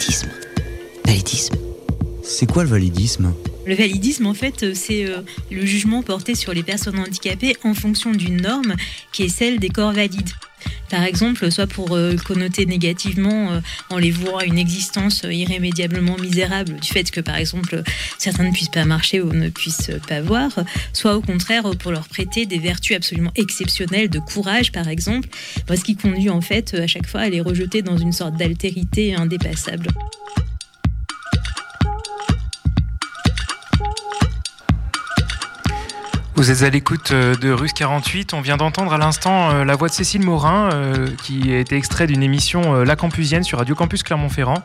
validisme. Validisme. C'est quoi le validisme? Le validisme, en fait, c'est euh, le jugement porté sur les personnes handicapées en fonction d'une norme qui est celle des corps valides. Par exemple, soit pour euh, connoter négativement euh, en les voit une existence euh, irrémédiablement misérable du fait que, par exemple, certains ne puissent pas marcher ou ne puissent pas voir, soit au contraire pour leur prêter des vertus absolument exceptionnelles de courage, par exemple, ce qui conduit en fait à chaque fois à les rejeter dans une sorte d'altérité indépassable. Vous êtes à l'écoute euh, de Russe 48. On vient d'entendre à l'instant euh, la voix de Cécile Morin, euh, qui a été extrait d'une émission La Campusienne sur Radio Campus Clermont-Ferrand,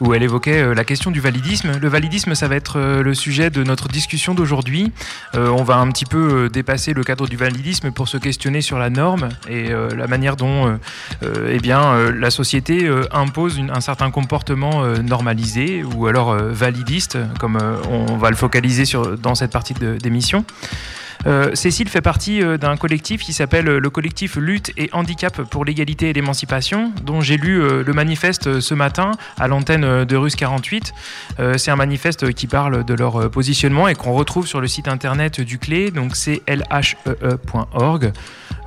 où elle évoquait la question du validisme. Le validisme, ça va être le sujet de notre discussion d'aujourd'hui. On va un petit peu dépasser le cadre du validisme pour se questionner sur la norme et la manière dont eh bien, la société impose un certain comportement normalisé ou alors validiste, comme on va le focaliser dans cette partie d'émission. Euh, Cécile fait partie euh, d'un collectif qui s'appelle euh, le collectif Lutte et Handicap pour l'égalité et l'émancipation, dont j'ai lu le manifeste ce matin à l'antenne de Russe 48. c'est un manifeste qui parle de leur positionnement et qu'on retrouve sur le site internet du CLÉ, donc c'est.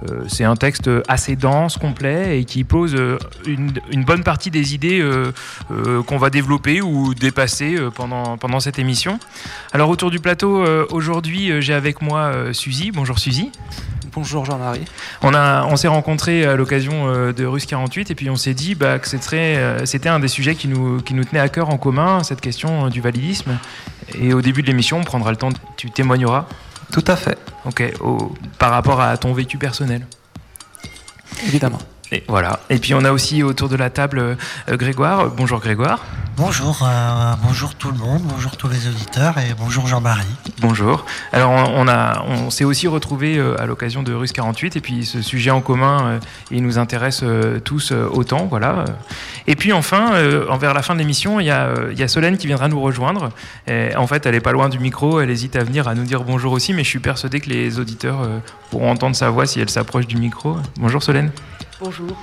Euh, c'est un texte assez dense, complet et qui pose euh, une, bonne partie des idées qu'on va développer ou dépasser pendant, pendant cette émission. Alors autour du plateau, aujourd'hui, j'ai avec moi Suzy. Bonjour Suzy. Bonjour Jean-Marie. On, on s'est rencontrés à l'occasion de Russe 48 et puis on s'est dit bah, que c'était un des sujets qui nous, qui nous tenait à cœur en commun, cette question du validisme. Et au début de l'émission, on prendra le temps, tu témoigneras tout à fait. Ok, par rapport à ton vécu personnel. Évidemment. Et voilà. Et puis on a aussi autour de la table euh, Grégoire. Bonjour Grégoire. Bonjour, euh, bonjour tout le monde, bonjour tous les auditeurs et bonjour Jean-Marie. Bonjour. Alors on, a, on s'est aussi retrouvé euh, à l'occasion de Russe 48 et puis ce sujet en commun, il nous intéresse tous autant, voilà. Et puis enfin, envers la fin de l'émission, il y a, y a Solène qui viendra nous rejoindre. en fait, elle est pas loin du micro, elle hésite à venir à nous dire bonjour aussi, mais je suis persuadé que les auditeurs pourront entendre sa voix si elle s'approche du micro. Bonjour Solène. Bonjour.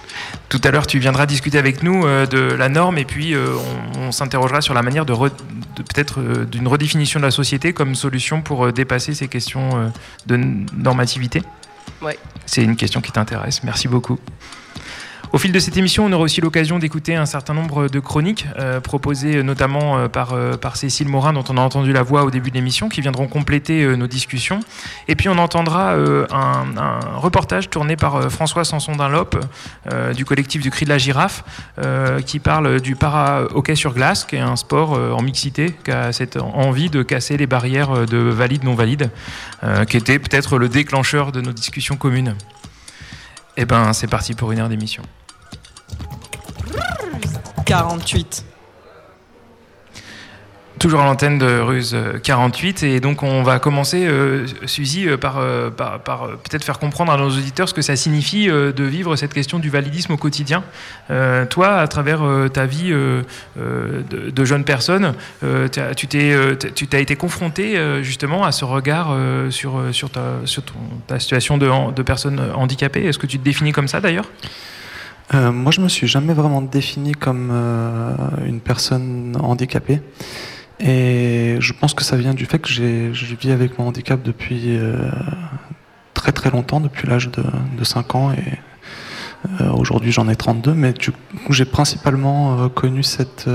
Tout à l'heure, tu viendras discuter avec nous euh, de la norme et puis euh, on, s'interrogera sur la manière de, peut-être euh, d'une redéfinition de la société comme solution pour dépasser ces questions de normativité. Ouais. C'est une question qui t'intéresse. Merci beaucoup. Au fil de cette émission, on aura aussi l'occasion d'écouter un certain nombre de chroniques euh, proposées notamment euh, par, euh, par Cécile Morin, dont on a entendu la voix au début de l'émission, qui viendront compléter nos discussions. Et puis on entendra un, reportage tourné par François Sanson Dunlop du collectif du Cri de la Girafe, qui parle du para-hockey sur glace, qui est un sport en mixité, qui a cette envie de casser les barrières de valides-non-valides, qui était peut-être le déclencheur de nos discussions communes. Eh ben, c'est parti pour une heure d'émission. 48. Toujours à l'antenne de Ruse 48 et donc on va commencer, euh, Suzy, euh, par, euh, peut-être faire comprendre à nos auditeurs ce que ça signifie de vivre cette question du validisme au quotidien. toi, à travers ta vie de, jeune personne, tu t'as été confronté justement à ce regard sur, ta, situation de, de personne handicapée. Est-ce que tu te définis comme ça d'ailleurs? Moi, je me suis jamais vraiment défini comme une personne handicapée. Et je pense que ça vient du fait que je vis avec mon handicap depuis euh, très très longtemps, depuis l'âge de, de, 5 ans. Et euh, aujourd'hui j'en ai 32, mais j'ai principalement euh, connu cette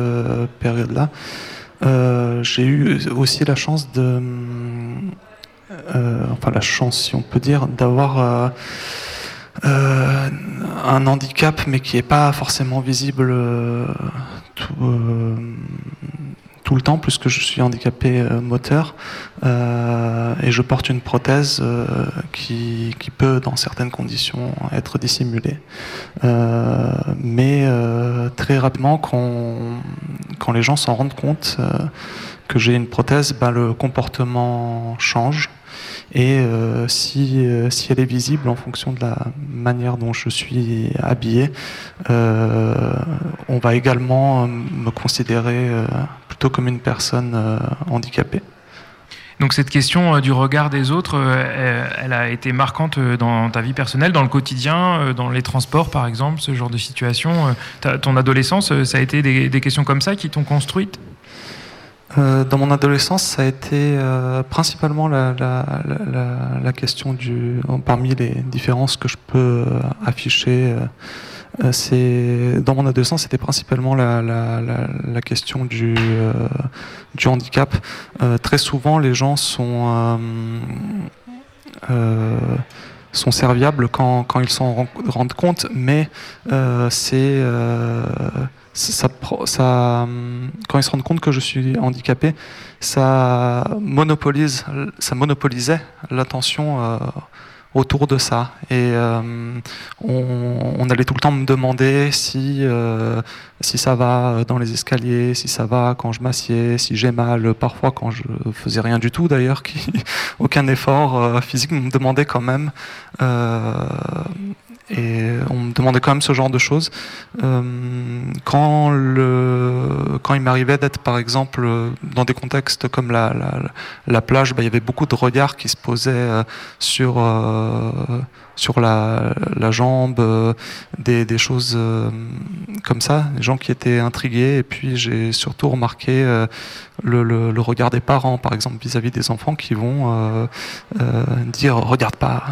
période-là. j'ai eu aussi la chance de. enfin, la chance, si on peut dire, d'avoir. un handicap mais qui n'est pas forcément visible tout, tout le temps puisque je suis handicapé euh, moteur euh, et je porte une prothèse euh, qui, qui, peut dans certaines conditions être dissimulée. mais très rapidement quand, quand les gens s'en rendent compte que j'ai une prothèse, ben, le comportement change. Et euh, si, euh, si elle est visible en fonction de la manière dont je suis habillé, euh, on va également me considérer plutôt comme une personne handicapée. Donc cette question du regard des autres, elle, a été marquante dans ta vie personnelle, dans le quotidien, dans les transports par exemple, ce genre de situation. ton adolescence, ça a été des, questions comme ça qui t'ont construite? Dans mon adolescence, ça a été principalement la, question du, parmi les différences que je peux afficher euh, c'est dans mon adolescence, c'était principalement la, question du, euh, du handicap. Euh, très souvent, les gens sont sont serviables quand, quand ils s'en rendent compte, mais c'est ça, quand ils se rendent compte que je suis handicapé, ça monopolise, ça monopolisait l'attention autour de ça. Et euh, on, allait tout le temps me demander si, euh, si ça va dans les escaliers, si ça va quand je m'assieds, si j'ai mal, parfois quand je faisais rien du tout d'ailleurs, aucun effort euh, physique, me demandait quand même. Et on me demandait quand même ce genre de choses. Euh, quand, il m'arrivait d'être, par exemple, dans des contextes comme la, la, plage, bah, il y avait beaucoup de regards qui se posaient euh, sur, euh, sur la, jambe, des, choses comme ça, des gens qui étaient intrigués. Et puis j'ai surtout remarqué le, regard des parents, par exemple, vis-à-vis -vis des enfants qui vont dire regarde pas.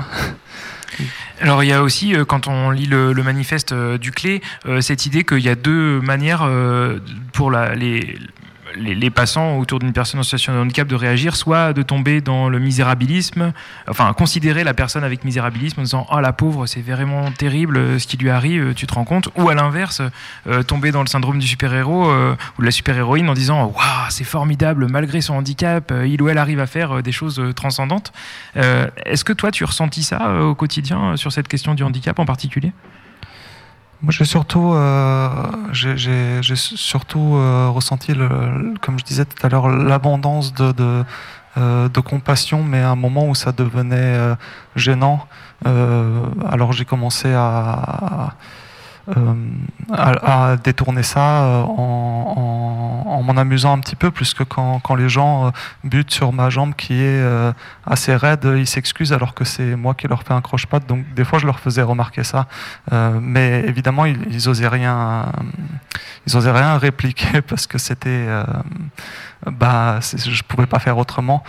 Alors il y a aussi, euh, quand on lit le, manifeste euh, du Clé, euh, cette idée qu'il y a deux manières pour la, les, les, passants autour d'une personne en situation de handicap de réagir, soit de tomber dans le misérabilisme, enfin considérer la personne avec misérabilisme en disant oh la pauvre c'est vraiment terrible euh, ce qui lui arrive, tu te rends compte, ou à l'inverse euh, tomber dans le syndrome du super-héros euh, ou de la super-héroïne en disant waouh c'est formidable malgré son handicap, il ou elle arrive à faire des choses transcendantes. Est-ce que toi tu ressentis ça au quotidien sur cette question du handicap en particulier? Moi, j'ai surtout, euh, j'ai surtout euh, ressenti, le, comme je disais tout à l'heure, l'abondance de, de, euh, de, compassion, mais à un moment où ça devenait euh, gênant. Euh, alors j'ai commencé à, euh, à, détourner ça euh, en, en, m'en amusant un petit peu, plus que quand, quand les gens euh, butent sur ma jambe qui est assez raide, ils s'excusent alors que c'est moi qui leur fais un croche-patte. Donc des fois, je leur faisais remarquer ça, mais évidemment, ils, ils osaient rien, ils osaient rien répliquer parce que c'était, bah, je pouvais pas faire autrement.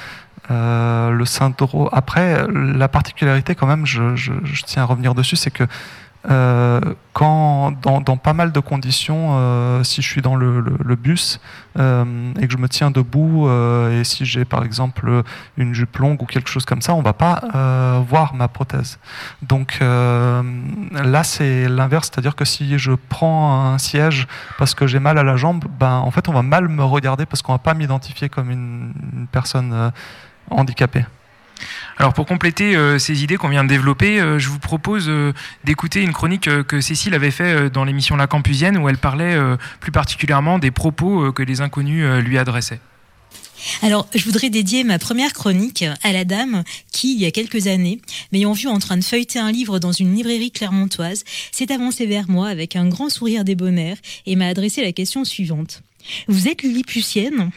le syndrome. Après, la particularité quand même, je, je tiens à revenir dessus, c'est que euh, quand dans, pas mal de conditions, euh, si je suis dans le, bus euh, et que je me tiens debout et si j'ai par exemple une jupe longue ou quelque chose comme ça, on va pas voir ma prothèse. Donc là c'est l'inverse, c'est-à-dire que si je prends un siège parce que j'ai mal à la jambe, ben en fait on va mal me regarder parce qu'on va pas m'identifier comme une personne handicapée. Alors pour compléter euh, ces idées qu'on vient de développer, euh, je vous propose euh, d'écouter une chronique que Cécile avait fait dans l'émission La Campusienne où elle parlait plus particulièrement des propos que les inconnus lui adressaient. Alors, je voudrais dédier ma première chronique à la dame qui, il y a quelques années, m'ayant vu en train de feuilleter un livre dans une librairie clermontoise, s'est avancée vers moi avec un grand sourire débonnaire et m'a adressé la question suivante. Vous êtes lilliputienne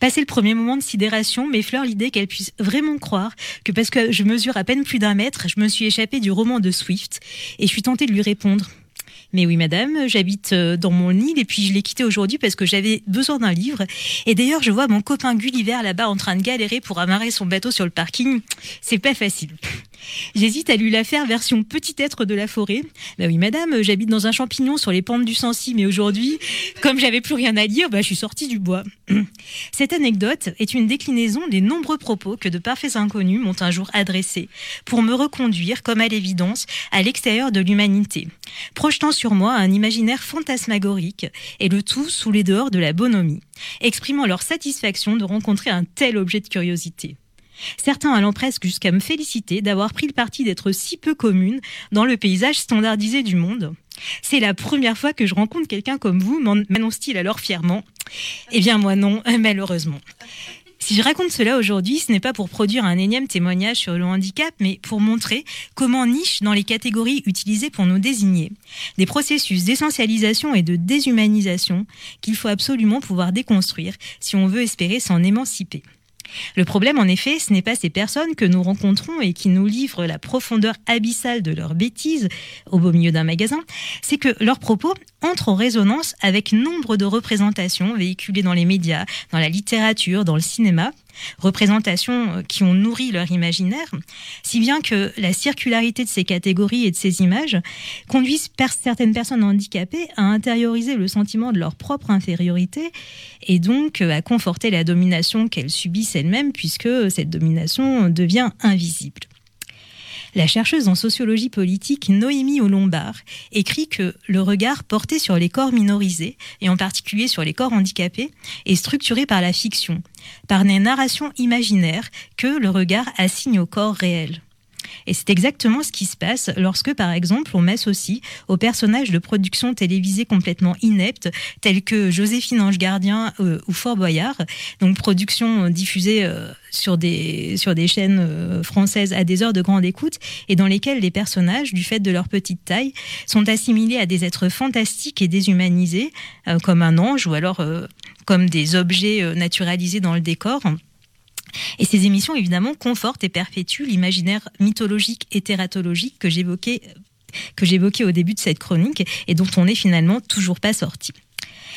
Passé le premier moment de sidération, m'effleure l'idée qu'elle puisse vraiment croire que parce que je mesure à peine plus d'un mètre, je me suis échappée du roman de Swift et je suis tentée de lui répondre. Mais oui, madame, j'habite euh, dans mon lit et puis je l'ai quitté aujourd'hui parce que j'avais besoin d'un livre. Et d'ailleurs, je vois mon copain Gulliver là-bas en train de galérer pour amarrer son bateau sur le parking. C'est pas facile. J'hésite à lui la faire version petit être de la forêt. Bah oui, madame, j'habite dans un champignon sur les pentes du Sancy, mais aujourd'hui, comme j'avais plus rien à lire, bah, je suis sortie du bois. Cette anecdote est une déclinaison des nombreux propos que de parfaits inconnus m'ont un jour adressés pour me reconduire, comme à l'évidence, à l'extérieur de l'humanité, projetant sur moi un imaginaire fantasmagorique et le tout sous les dehors de la bonhomie, exprimant leur satisfaction de rencontrer un tel objet de curiosité. Certains allant presque jusqu'à me féliciter d'avoir pris le parti d'être si peu commune dans le paysage standardisé du monde. C'est la première fois que je rencontre quelqu'un comme vous, m'annonce-t-il alors fièrement. Eh bien moi non, malheureusement. Si je raconte cela aujourd'hui, ce n'est pas pour produire un énième témoignage sur le handicap, mais pour montrer comment niche dans les catégories utilisées pour nous désigner. Des processus d'essentialisation et de déshumanisation qu'il faut absolument pouvoir déconstruire si on veut espérer s'en émanciper. Le problème, en effet, ce n'est pas ces personnes que nous rencontrons et qui nous livrent la profondeur abyssale de leurs bêtises au beau milieu d'un magasin, c'est que leurs propos entrent en résonance avec nombre de représentations véhiculées dans les médias, dans la littérature, dans le cinéma, représentations euh, qui ont nourri leur imaginaire, si bien que la circularité de ces catégories et de ces images conduisent certaines personnes handicapées à intérioriser le sentiment de leur propre infériorité et donc euh, à conforter la domination qu'elles subissent elles-mêmes puisque cette domination devient invisible. La chercheuse en sociologie politique Noémie Lombard écrit que le regard porté sur les corps minorisés, et en particulier sur les corps handicapés, est structuré par la fiction, par des narrations imaginaires que le regard assigne au corps réel. Et c'est exactement ce qui se passe lorsque, par exemple, on m'associe aux personnages de production télévisée complètement ineptes, tels que Joséphine Ange Gardien euh, ou Fort Boyard, donc production diffusée euh, sur, des, sur des chaînes euh, françaises à des heures de grande écoute, et dans lesquelles les personnages, du fait de leur petite taille, sont assimilés à des êtres fantastiques et déshumanisés, comme un ange ou alors comme des objets naturalisés dans le décor. Et ces émissions, évidemment, confortent et perpétuent l'imaginaire mythologique et tératologique que j'évoquais que j'évoquais au début de cette chronique et dont on n'est finalement toujours pas sorti.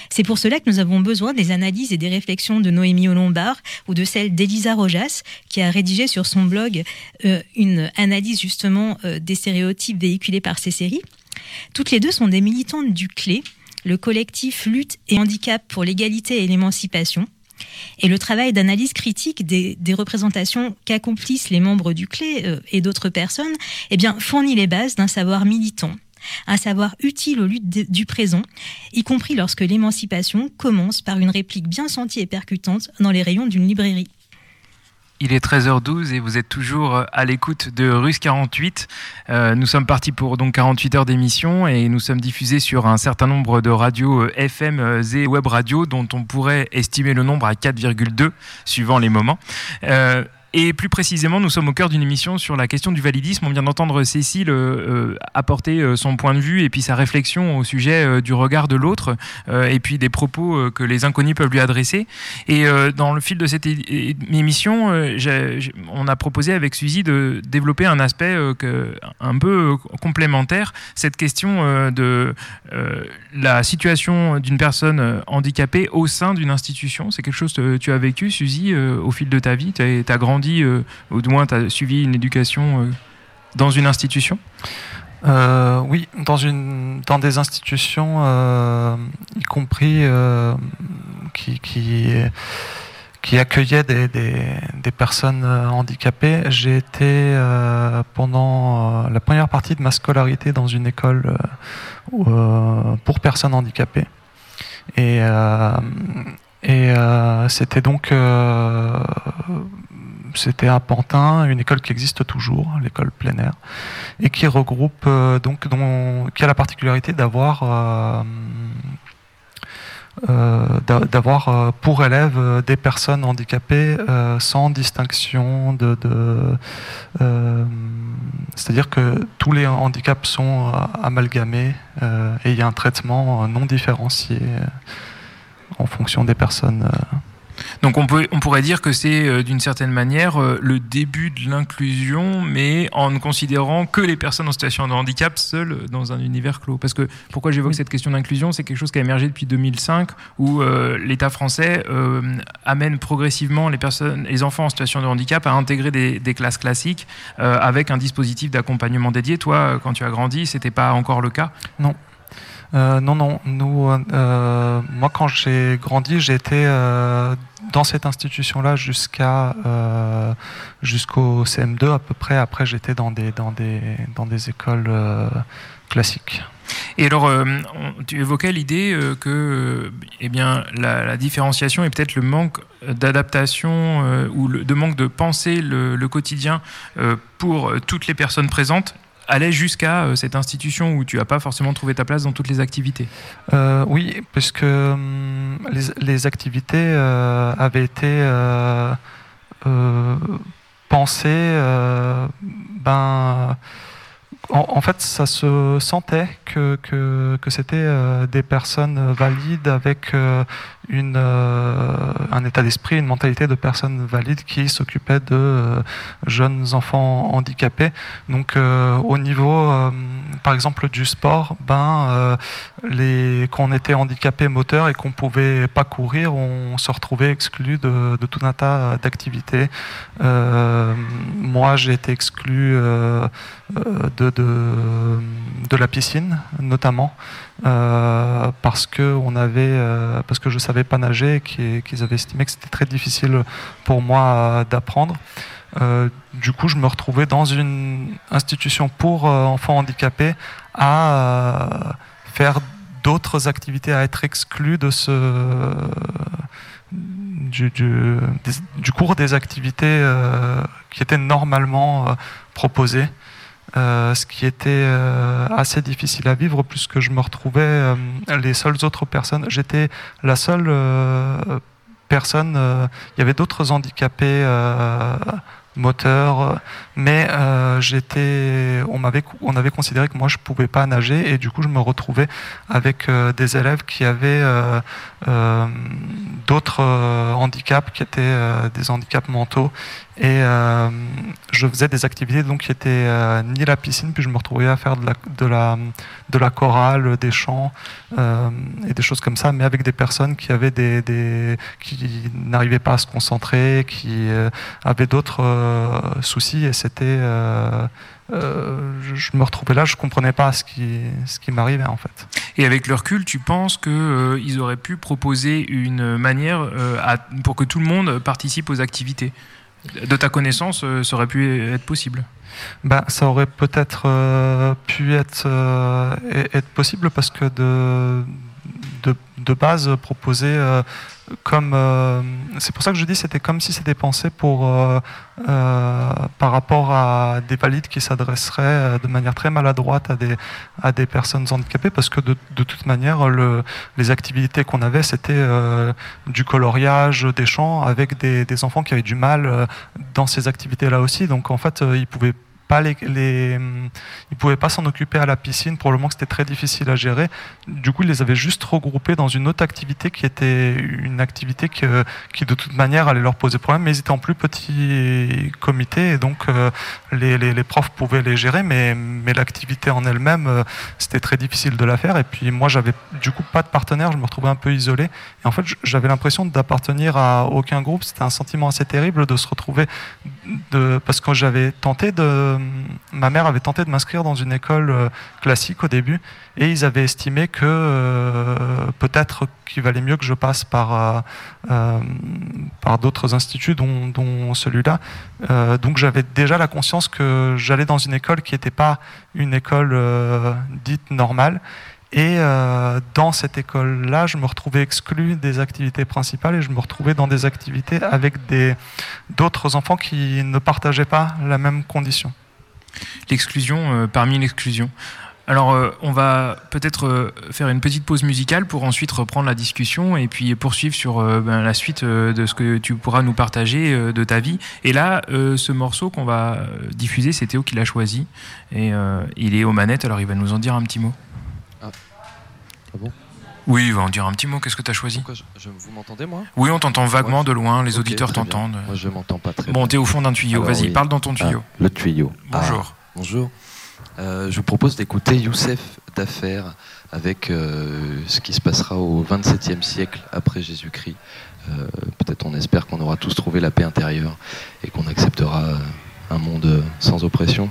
C'est pour cela que nous avons besoin des analyses et des réflexions de Noémie Lombard ou de celle d'Elisa Rojas, qui a rédigé sur son blog euh, une analyse justement euh, des stéréotypes véhiculés par ces séries. Toutes les deux sont des militantes du CLÉ, le collectif Lutte et Handicap pour l'égalité et l'émancipation, et le travail d'analyse critique des, représentations qu'accomplissent les membres du CLÉ euh, et d'autres personnes eh bien, fournit les bases d'un savoir militant, un savoir utile aux luttes du présent, y compris lorsque l'émancipation commence par une réplique bien sentie et percutante dans les rayons d'une librairie. Il est 13h12 et vous êtes toujours euh, à l'écoute de Russe 48. Euh, nous sommes partis pour donc 48 heures d'émission et nous sommes diffusés sur un certain nombre de radios euh, FM, Z Web Radio dont on pourrait estimer le nombre à 4,2 suivant les moments. Et plus précisément, nous sommes au cœur d'une émission sur la question du validisme. On vient d'entendre Cécile euh, euh, apporter euh, son point de vue et puis sa réflexion au sujet du regard de l'autre et puis des propos que les inconnus peuvent lui adresser. Et dans le fil de cette émission, on a proposé avec Suzy de développer un aspect un peu complémentaire, cette question de la situation d'une personne handicapée au sein d'une institution. C'est quelque chose que tu as vécu, Suzy, au fil de ta vie? Tu as grandi euh, ou du moins tu as suivi une éducation euh, dans une institution? Euh, oui, dans, une, dans des institutions, y compris qui, accueillaient des, personnes handicapées. J'ai été pendant la première partie de ma scolarité dans une école pour personnes handicapées. Et c'était donc c'était à Pantin, une école qui existe toujours, l'école plein air, et qui regroupe euh, donc, qui a la particularité d'avoir euh, euh, d'avoir pour élèves des personnes handicapées sans distinction de, c'est-à-dire que tous les handicaps sont amalgamés et il y a un traitement non différencié en fonction des personnes donc on, peut, on pourrait dire que c'est euh, d'une certaine manière euh, le début de l'inclusion, mais en ne considérant que les personnes en situation de handicap seules dans un univers clos. Parce que pourquoi j'évoque cette question d'inclusion, c'est quelque chose qui a émergé depuis 2005, où euh, l'État français amène progressivement les personnes, les enfants en situation de handicap à intégrer des, des classes classiques avec un dispositif d'accompagnement dédié. Toi, quand tu as grandi, c'était pas encore le cas? Non. Euh, non, non. Euh, moi, quand j'ai grandi, j'étais euh, dans cette institution-là jusqu'à jusqu'au CM2 à peu près. Après, j'étais dans des dans des dans des écoles classiques. Et alors, tu évoquais l'idée que eh bien, la, différenciation et peut-être le manque d'adaptation ou le, de manque de penser le quotidien pour toutes les personnes présentes allait jusqu'à euh, cette institution où tu n'as pas forcément trouvé ta place dans toutes les activités. Euh, Oui, puisque hum, les, activités euh, avaient été pensées ben, en, fait, ça se sentait que, que, que c'était des personnes valides avec une, euh, un état d'esprit, une mentalité de personnes valides qui s'occupaient de jeunes enfants handicapés. Donc, au niveau, par exemple, du sport, ben, les, quand on était handicapé moteur et qu'on pouvait pas courir, on se retrouvait exclu de, de tout un tas d'activités. moi, j'ai été exclu de, de, de, la piscine, notamment, euh, parce, que on avait, euh, parce que je savais pas nager et qu'ils avaient estimé que c'était très difficile pour moi d'apprendre. Euh, du coup, je me retrouvais dans une institution pour enfants handicapés à faire d'autres activités, à être exclu de ce, du cours des activités qui étaient normalement proposées. Euh, ce qui était euh, assez difficile à vivre puisque je me retrouvais euh, les seules autres personnes. J'étais la seule personne. Il y avait d'autres handicapés moteur, mais euh, on m'avait, on avait considéré que moi je pouvais pas nager et du coup je me retrouvais avec euh, des élèves qui avaient euh, d'autres handicaps qui étaient des handicaps mentaux. Et je faisais des activités donc qui étaient ni la piscine puis je me retrouvais à faire de la, de la, de la chorale, des chants et des choses comme ça, mais avec des personnes qui avaient des, qui n'arrivaient pas à se concentrer, qui avaient d'autres soucis et c'était euh, euh, je me retrouvais là, je comprenais pas ce qui, ce qui m'arrivait en fait. Et avec le recul, tu penses qu'ils ils auraient pu proposer une manière pour que tout le monde participe aux activités? De ta connaissance, ça aurait pu être possible ben, ça aurait peut-être pu être, être possible parce que de, de, base, proposer comme euh, c'est pour ça que je dis c'était comme si c'était pensé pour euh, euh, par rapport à des valides qui s'adresseraient de manière très maladroite à des à des personnes handicapées parce que de, de toute manière le, les activités qu'on avait c'était du coloriage des champs avec des, des, enfants qui avaient du mal dans ces activités là aussi. Donc en fait ils pouvaient pas les, ils pouvaient pas s'en occuper à la piscine, probablement que c'était très difficile à gérer. Du coup, ils les avaient juste regroupés dans une autre activité qui était une activité qui, qui de toute manière allait leur poser problème, mais ils étaient en plus petit comité et donc euh, les, profs pouvaient les gérer, mais, mais l'activité en elle-même, euh, c'était très difficile de la faire. Et puis moi, j'avais du coup pas de partenaire, je me retrouvais un peu isolé. Et en fait, j'avais l'impression d'appartenir à aucun groupe. C'était un sentiment assez terrible de se retrouver, de, parce que j'avais tenté de euh, ma mère avait tenté de m'inscrire dans une école euh, classique au début et ils avaient estimé que euh, peut-être qu'il valait mieux que je passe par, par d'autres instituts, dont, celui-là. donc j'avais déjà la conscience que j'allais dans une école qui n'était pas une école dite normale. Et dans cette école-là, je me retrouvais exclu des activités principales et je me retrouvais dans des activités avec d'autres enfants qui ne partageaient pas la même condition l'exclusion euh, parmi l'exclusion. Alors, euh, on va peut-être euh, faire une petite pause musicale pour ensuite reprendre la discussion et puis poursuivre sur ben, la suite de ce que tu pourras nous partager de ta vie. Et là, ce morceau qu'on va diffuser, c'est Théo qui l'a choisi. Et il est aux manettes, alors il va nous en dire un petit mot. Ah, ah bon oui, il va en dire un petit mot. Qu'est-ce que tu as choisi je, Vous m'entendez, moi Oui, on t'entend vaguement de loin. Les auditeurs t'entendent. Moi, je m'entends pas très bon, Bon, t'es au fond d'un tuyau. Vas-y, parle dans ton tuyau. Ah, le tuyau. Bonjour. Bonjour. Euh, je vous propose d'écouter Youssef d'Affaires avec euh, ce qui se passera au XXVIe siècle après Jésus-Christ. Euh, peut-être on espère qu'on aura tous trouvé la paix intérieure et qu'on acceptera un monde sans oppression.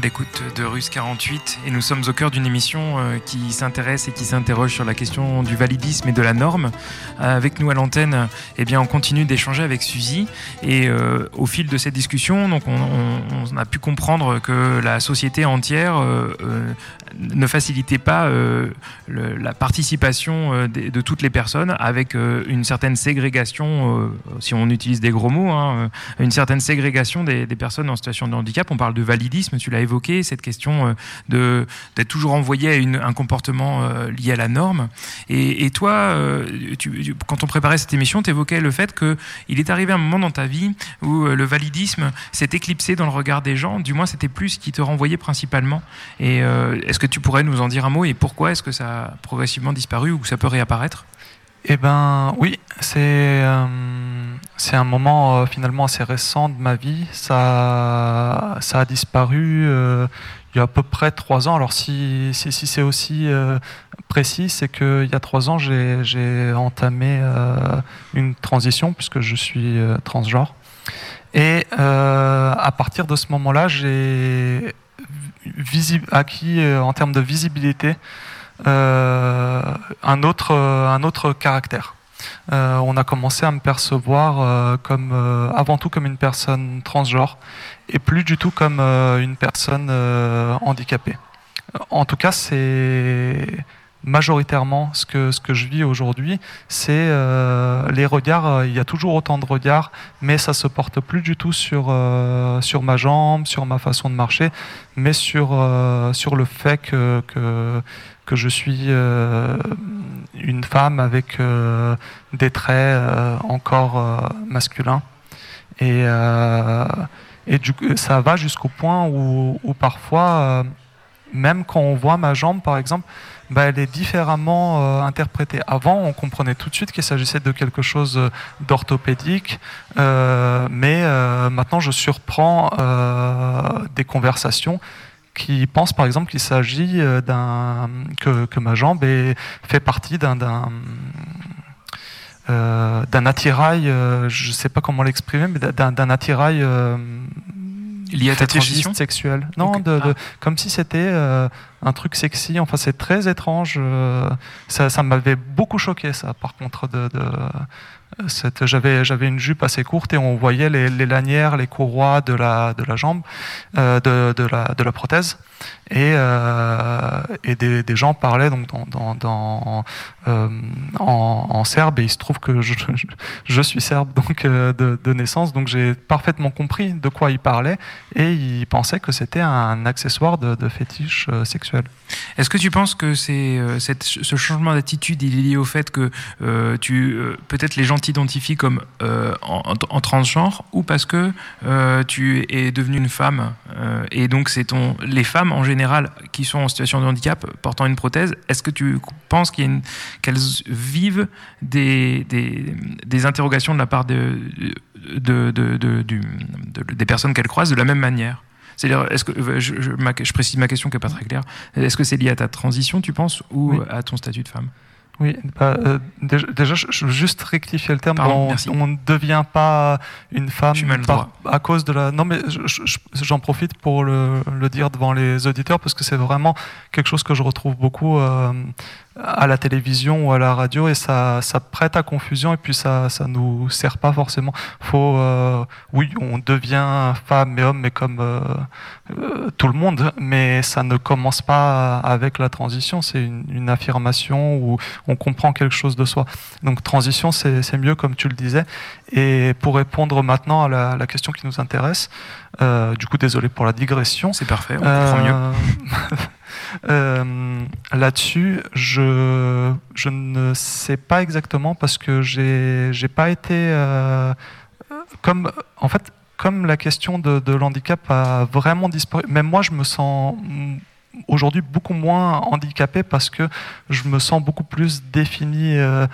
À l'écoute de Russe 48 et nous sommes au cœur d'une émission euh, qui s'intéresse et qui s'interroge sur la question du validisme et de la norme. Euh, avec nous à l'antenne, eh bien, on continue d'échanger avec Suzy et euh, au fil de cette discussion, donc on, on, a pu comprendre que la société entière ne facilitait pas le, la participation de, de, toutes les personnes avec une certaine ségrégation, si on utilise des gros mots, hein, une certaine ségrégation des, personnes en situation de handicap. On parle de validisme tu l'as évoqué, cette question euh, d'être toujours envoyé à un comportement euh, lié à la norme. Et, toi, euh, quand on préparait cette émission, tu évoquais le fait qu'il est arrivé un moment dans ta vie où le validisme s'est éclipsé dans le regard des gens, du moins c'était plus ce qui te renvoyait principalement. Et est-ce que tu pourrais nous en dire un mot et pourquoi est-ce que ça a progressivement disparu ou ça peut réapparaître eh ben oui, c'est euh, un moment euh, finalement assez récent de ma vie. Ça, ça a disparu euh, il y a à peu près trois ans. Alors si, si, si c'est aussi précis, c'est qu'il y a trois ans, j'ai entamé une transition puisque je suis transgenre. Et à partir de ce moment-là, j'ai acquis en termes de visibilité euh, un, autre, un autre caractère. Euh, on a commencé à me percevoir euh, comme, avant tout comme une personne transgenre et plus du tout comme une personne handicapée. En tout cas, c'est majoritairement ce que, ce que je vis aujourd'hui, c'est les regards, il y a toujours autant de regards, mais ça se porte plus du tout sur, sur ma jambe, sur ma façon de marcher, mais sur, sur le fait que, que que je suis euh, une femme avec euh, des traits euh, encore masculins. Et, et ça va jusqu'au point où, parfois, même quand on voit ma jambe, par exemple, bah, elle est différemment interprétée. Avant, on comprenait tout de suite qu'il s'agissait de quelque chose d'orthopédique, mais maintenant, je surprends des conversations qui pense par exemple qu'il s'agit euh, d'un que, ma jambe fait partie d'un d'un euh, attirail, euh, je ne sais pas comment l'exprimer, mais d'un attirail lié à ta transition sexuelle. Non, de, ah. comme si c'était un truc sexy. Enfin, c'est très étrange. ça, ça m'avait beaucoup choqué, ça, par contre, de, j'avais, j'avais une jupe assez courte et on voyait les, lanières, les courroies de la, de la jambe, euh, de, de, la, de la prothèse. Et, euh, et des, gens parlaient donc dans, euh, en, serbe et il se trouve que je, je, suis serbe donc de, de, naissance, donc j'ai parfaitement compris de quoi ils parlaient et ils pensaient que c'était un accessoire de, fétiche sexuel. Est-ce que tu penses que c'est ce changement d'attitude il est lié au fait que tu peut-être les gens t'identifient comme en, en, transgenre ou parce que tu es devenue une femme et donc c'est ton les femmes en général qui sont en situation de handicap portant une prothèse, est-ce que tu penses qu'elles vivent des, des, interrogations de la part de, de, des personnes qu'elles croisent de la même manière? C'est-à-dire, est-ce que je, je, précise ma question qui n'est pas très claire. Est-ce que c'est lié à ta transition, tu penses, ou à ton statut de femme? Oui, bah, euh, déjà, je veux juste rectifier le terme. on, ne devient pas une femme à cause de la. Non, mais j'en profite pour le, le, dire devant les auditeurs parce que c'est vraiment quelque chose que je retrouve beaucoup euh, à la télévision ou à la radio et ça, ça prête à confusion et puis ça ça nous sert pas forcément. Faut euh, oui, on devient femme et homme mais comme euh, euh, tout le monde, mais ça ne commence pas avec la transition. C'est une, une, affirmation où on comprend quelque chose de soi. Donc transition, c'est mieux comme tu le disais. Et pour répondre maintenant à la, la question qui nous intéresse, du coup désolé pour la digression. C'est parfait, on comprend mieux. Euh, là-dessus, je, je ne sais pas exactement parce que j'ai pas été euh, comme en fait comme la question de, de l'handicap a vraiment disparu. Même moi, je me sens aujourd'hui beaucoup moins handicapé parce que je me sens beaucoup plus défini euh,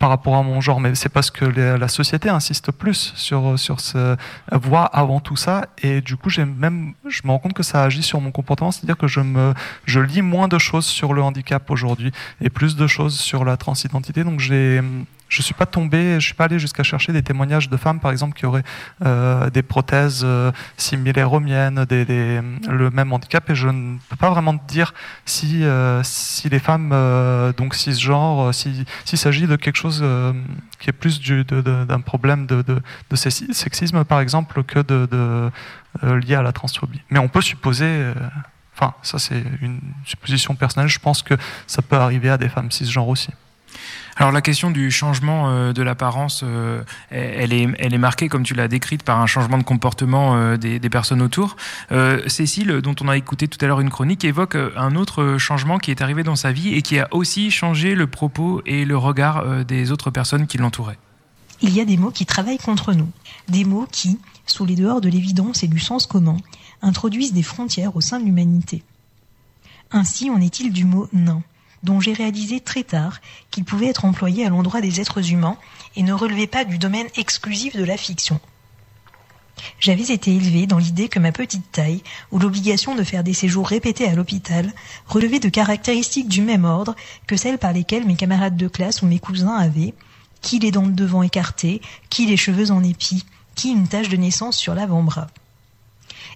par rapport à mon genre, mais c'est parce que la société insiste plus sur, sur ce voix avant tout ça, et du coup, j'ai même, je me rends compte que ça agit sur mon comportement, c'est-à-dire que je me, je lis moins de choses sur le handicap aujourd'hui, et plus de choses sur la transidentité, donc j'ai, je suis pas tombé, je suis pas allé jusqu'à chercher des témoignages de femmes, par exemple, qui auraient euh, des prothèses euh, similaires aux miennes, le même handicap, et je ne peux pas vraiment dire si, euh, si les femmes donc cisgenres, s'il si, s'agit de quelque chose qui est plus d'un problème de, sexisme, par exemple, que de, de lié à la transphobie. Mais on peut supposer. Enfin, ça c'est une supposition personnelle. Je pense que ça peut arriver à des femmes cisgenres aussi. Alors la question du changement euh, de l'apparence, euh, elle, est, elle est marquée, comme tu l'as décrite, par un changement de comportement euh, des, personnes autour. Cécile, dont on a écouté tout à l'heure une chronique, évoque un autre changement qui est arrivé dans sa vie et qui a aussi changé le propos et le regard des autres personnes qui l'entouraient. Il y a des mots qui travaillent contre nous, des mots qui, sous les dehors de l'évidence et du sens commun, introduisent des frontières au sein de l'humanité. Ainsi en est-il du mot nain dont j'ai réalisé très tard qu'il pouvait être employé à l'endroit des êtres humains et ne relevait pas du domaine exclusif de la fiction. J'avais été élevé dans l'idée que ma petite taille, ou l'obligation de faire des séjours répétés à l'hôpital, relevait de caractéristiques du même ordre que celles par lesquelles mes camarades de classe ou mes cousins avaient, qui les dents de devant écartées, qui les cheveux en épi, qui une tache de naissance sur l'avant-bras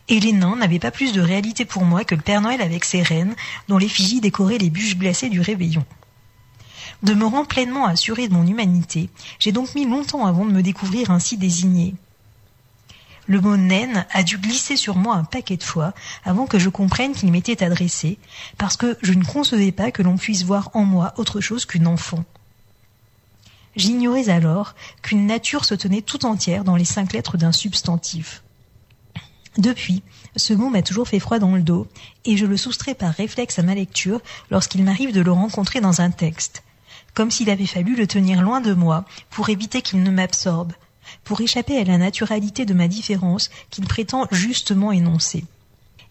et les nains n'avaient pas plus de réalité pour moi que le Père Noël avec ses reines, dont l'effigie décorait les bûches glacées du réveillon. Demeurant pleinement assuré de mon humanité, j'ai donc mis longtemps avant de me découvrir ainsi désigné. Le mot naine a dû glisser sur moi un paquet de fois avant que je comprenne qu'il m'était adressé, parce que je ne concevais pas que l'on puisse voir en moi autre chose qu'une enfant. J'ignorais alors qu'une nature se tenait tout entière dans les cinq lettres d'un substantif. Depuis, ce mot m'a toujours fait froid dans le dos, et je le soustrais par réflexe à ma lecture lorsqu'il m'arrive de le rencontrer dans un texte, comme s'il avait fallu le tenir loin de moi pour éviter qu'il ne m'absorbe, pour échapper à la naturalité de ma différence qu'il prétend justement énoncer.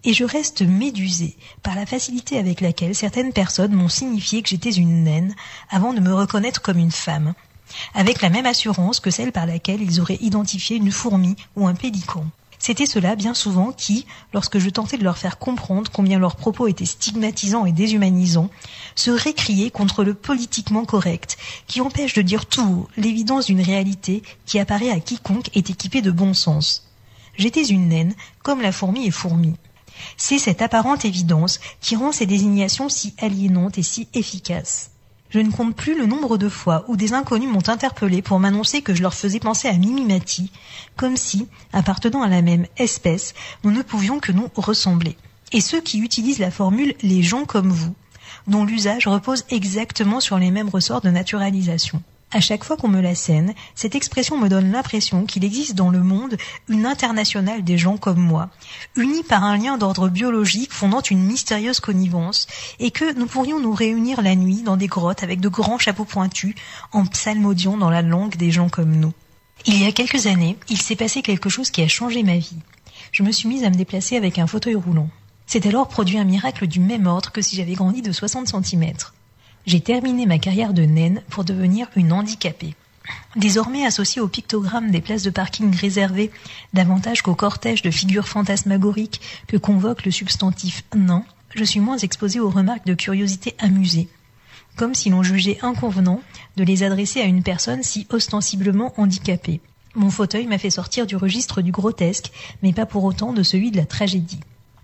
Et je reste médusée par la facilité avec laquelle certaines personnes m'ont signifié que j'étais une naine avant de me reconnaître comme une femme, avec la même assurance que celle par laquelle ils auraient identifié une fourmi ou un pélican. C'était cela bien souvent qui, lorsque je tentais de leur faire comprendre combien leurs propos étaient stigmatisants et déshumanisants, se récriaient contre le politiquement correct, qui empêche de dire tout haut l'évidence d'une réalité qui apparaît à quiconque est équipé de bon sens. J'étais une naine, comme la fourmi est fourmi. C'est cette apparente évidence qui rend ces désignations si aliénantes et si efficaces. Je ne compte plus le nombre de fois où des inconnus m'ont interpellé pour m'annoncer que je leur faisais penser à Mimimati, comme si, appartenant à la même espèce, nous ne pouvions que nous ressembler. Et ceux qui utilisent la formule les gens comme vous, dont l'usage repose exactement sur les mêmes ressorts de naturalisation. À chaque fois qu'on me la scène, cette expression me donne l'impression qu'il existe dans le monde une internationale des gens comme moi, unis par un lien d'ordre biologique fondant une mystérieuse connivence, et que nous pourrions nous réunir la nuit dans des grottes avec de grands chapeaux pointus, en psalmodiant dans la langue des gens comme nous. Il y a quelques années, il s'est passé quelque chose qui a changé ma vie. Je me suis mise à me déplacer avec un fauteuil roulant. C'est alors produit un miracle du même ordre que si j'avais grandi de 60 cm. J'ai terminé ma carrière de naine pour devenir une handicapée. Désormais associée au pictogramme des places de parking réservées davantage qu'au cortège de figures fantasmagoriques que convoque le substantif nain, je suis moins exposée aux remarques de curiosité amusée, comme si l'on jugeait inconvenant de les adresser à une personne si ostensiblement handicapée. Mon fauteuil m'a fait sortir du registre du grotesque, mais pas pour autant de celui de la tragédie.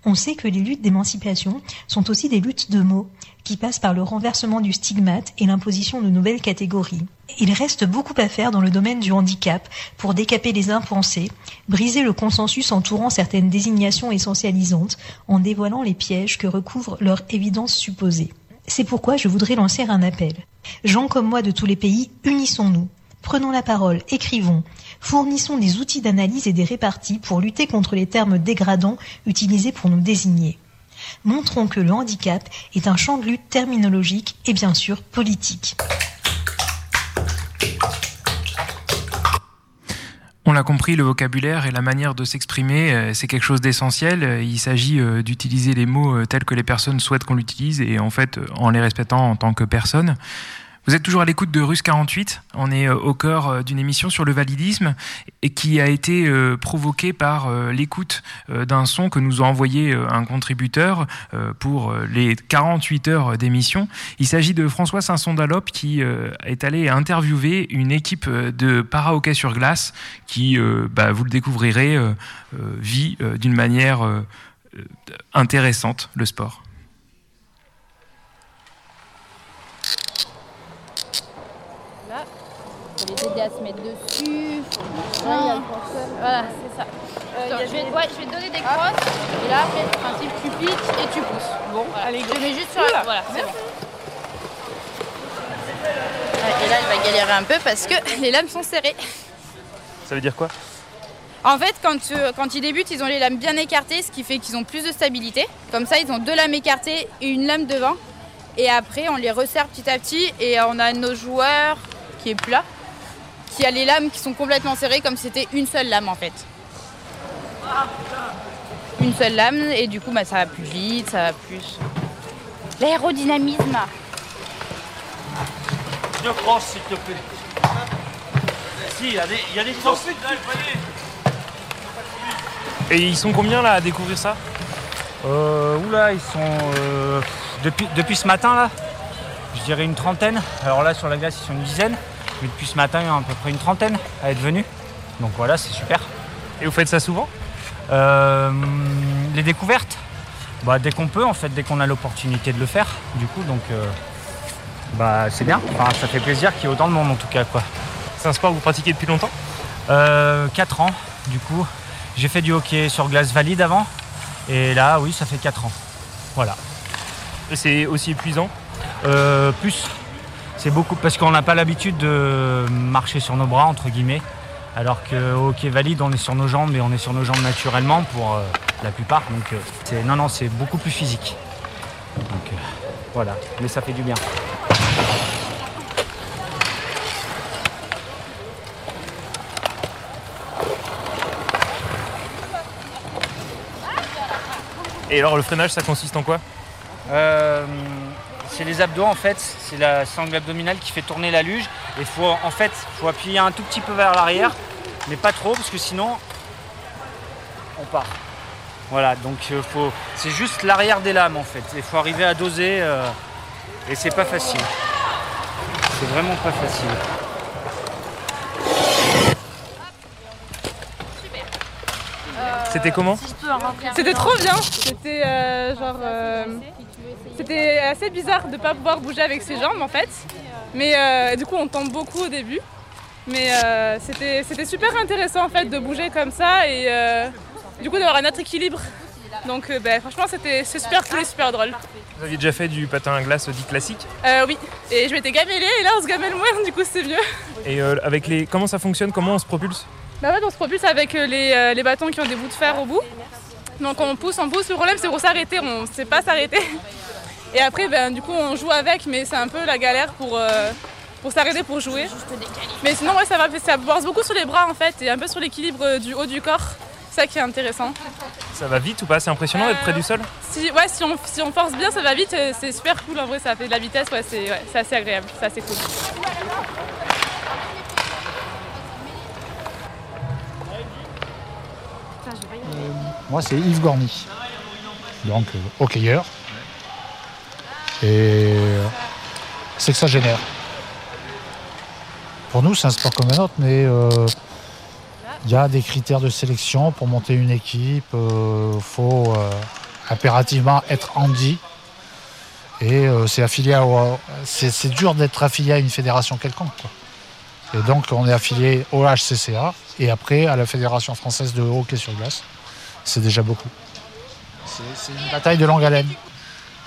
On sait que les luttes d'émancipation sont aussi des luttes de mots, qui passent par le renversement du stigmate et l'imposition de nouvelles catégories. Il reste beaucoup à faire dans le domaine du handicap pour décaper les impensés, briser le consensus entourant certaines désignations essentialisantes en dévoilant les pièges que recouvre leur évidence supposée. C'est pourquoi je voudrais lancer un appel. Gens comme moi de tous les pays, unissons-nous. Prenons la parole, écrivons, fournissons des outils d'analyse et des réparties pour lutter contre les termes dégradants utilisés pour nous désigner. Montrons que le handicap est un champ de lutte terminologique et bien sûr politique. On l'a compris, le vocabulaire et la manière de s'exprimer, euh, c'est quelque chose d'essentiel. Il s'agit euh, d'utiliser les mots euh, tels que les personnes souhaitent qu'on l'utilise et en fait en les respectant en tant que personne. Vous êtes toujours à l'écoute de Russe 48. On est euh, au cœur euh, d'une émission sur le validisme et qui a été euh, provoquée par l'écoute d'un son que nous a envoyé un contributeur pour les 48 heures d'émission. Il s'agit de François Saint-Sondalop qui est allé interviewer une équipe de para-hockey sur glace qui, bah, vous le découvrirez, vit d'une manière intéressante le sport. Les aider à se mettre dessus. Voilà, c'est ça. Euh, je, vais, je, vais, te donner des crosses. Et là, après, le principe, tu piques et tu pousses. Bon, allez, je mets juste sur la. Voilà, c'est bon. Et là, il va galérer un peu parce que les lames sont serrées. Ça veut dire quoi? En fait, quand, euh, quand, ils débutent, ils ont les lames bien écartées, ce qui fait qu'ils ont plus de stabilité. Comme ça, ils ont deux lames écartées et une lame devant. Et après, on les resserre petit à petit et on a nos joueurs qui est plat qui a les lames qui sont complètement serrées comme si c'était une seule lame en fait. Une seule lame et du coup bah, ça va plus vite, ça va plus. L'aérodynamisme. Je crosse s'il te plaît. Si, il y a des, il y a des Et ils sont combien là à découvrir ça? Euh, Oula, ils sont euh, depuis, depuis ce matin là, je dirais une trentaine. Alors là sur la glace ils sont une dizaine. Mais depuis ce matin, il y a à peu près une trentaine à être venus. Donc voilà, c'est super. Et vous faites ça souvent? Euh, Les découvertes bah, Dès qu'on peut, en fait, dès qu'on a l'opportunité de le faire. Du coup, donc euh, bah, c'est bien. Enfin, ça fait plaisir qu'il y ait autant de monde en tout cas. quoi. C'est un sport que vous pratiquez depuis longtemps? Euh, 4 ans, du coup. J'ai fait du hockey sur glace valide avant. Et là, oui, ça fait 4 ans. Voilà. Et c'est aussi épuisant? Euh, Plus. C'est beaucoup parce qu'on n'a pas l'habitude de marcher sur nos bras, entre guillemets. Alors qu'au hockey valide, on est sur nos jambes et on est sur nos jambes naturellement pour euh, la plupart. Donc euh, non, non, c'est beaucoup plus physique. Donc euh, voilà, mais ça fait du bien. Et alors le freinage, ça consiste en quoi? C'est les abdos en fait, c'est la sangle abdominale qui fait tourner la luge. Et faut en fait, faut appuyer un tout petit peu vers l'arrière, mais pas trop parce que sinon on part. Voilà, donc euh, faut, c'est juste l'arrière des lames en fait. Il faut arriver à doser euh, et c'est pas facile. C'est vraiment pas facile. C'était comment? C'était trop bien. C'était euh, genre c'était assez bizarre de ne pas pouvoir bouger avec ses jambes en fait. Mais euh, du coup on tombe beaucoup au début. Mais euh, c'était super intéressant en fait de bouger comme ça et euh, du coup d'avoir un autre équilibre. Donc ben, franchement c'était super cool et super drôle. Vous aviez déjà fait du patin à glace dit classique? Oui, et je m'étais gamellée et là on se gamelle moins du coup c'est mieux. Et avec les... comment ça fonctionne? Comment on se propulse? Bah ouais on se propulse avec les, les bâtons qui ont des bouts de fer au bout. Donc on pousse, on pousse. Le problème c'est pour s'arrêter, on ne sait pas s'arrêter. Et après, ben, du coup, on joue avec, mais c'est un peu la galère pour, euh, pour s'arrêter pour jouer. Mais sinon, ouais, ça va, ça force beaucoup sur les bras en fait, et un peu sur l'équilibre du haut du corps. C'est ça qui est intéressant. Ça va vite ou pas? C'est impressionnant d'être près du sol? si, Ouais, si on, si on, force bien, ça va vite. Euh, c'est super cool en vrai, ça fait de la vitesse, ouais, c'est ouais, assez agréable, c'est assez cool. moi, c'est Yves Gorny, donc euh, hockeyeur. Et c'est que ça génère. Pour nous, c'est un sport comme un autre, mais euh, il y a des critères de sélection pour monter une équipe. Il euh, faut euh, impérativement être handi. Et c'est affilié à, c'est, dur d'être affilié à une fédération quelconque. Et donc on est affilié au HCCA et après à la Fédération française de hockey sur glace. C'est déjà beaucoup. c'est une bataille de longue haleine.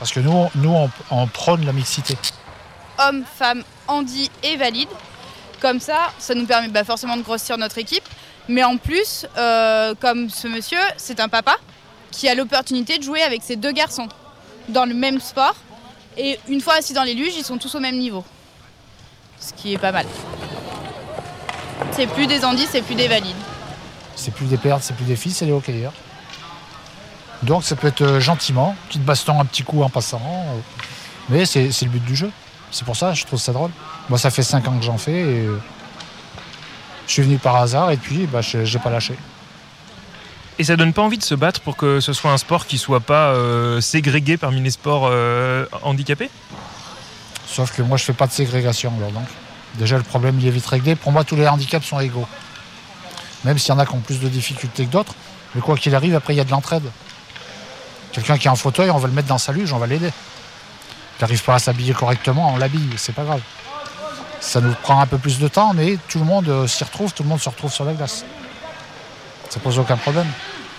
Parce que nous, nous on, prône la mixité. Hommes, femmes, handi et valide. Comme ça, ça nous permet bah, forcément de grossir notre équipe. Mais en plus, euh, comme ce monsieur, c'est un papa qui a l'opportunité de jouer avec ses deux garçons dans le même sport. Et une fois assis dans les luges, ils sont tous au même niveau. Ce qui est pas mal. C'est plus des handis, c'est plus des valides. C'est plus des pertes, c'est plus des filles, c'est les hockeyeurs. Donc ça peut être euh, gentiment, petite baston, un petit coup en passant. Euh, mais c'est le but du jeu. C'est pour ça, je trouve ça drôle. Moi, ça fait 5 ans que j'en fais et je suis venu par hasard et puis bah, je n'ai pas lâché. Et ça donne pas envie de se battre pour que ce soit un sport qui soit pas euh, ségrégué parmi les sports euh, handicapés? Sauf que moi, je fais pas de ségrégation. Alors donc, déjà, le problème, il est vite réglé. Pour moi, tous les handicaps sont égaux. Même s'il y en a qui ont plus de difficultés que d'autres. Mais quoi qu'il arrive, après, il y a de l'entraide. Quelqu'un qui a un fauteuil, on va le mettre dans sa luge, on va l'aider. Il n'arrive pas à s'habiller correctement, on l'habille, c'est pas grave. Ça nous prend un peu plus de temps, mais tout le monde euh, s'y retrouve, tout le monde se retrouve sur la glace. Ça pose aucun problème.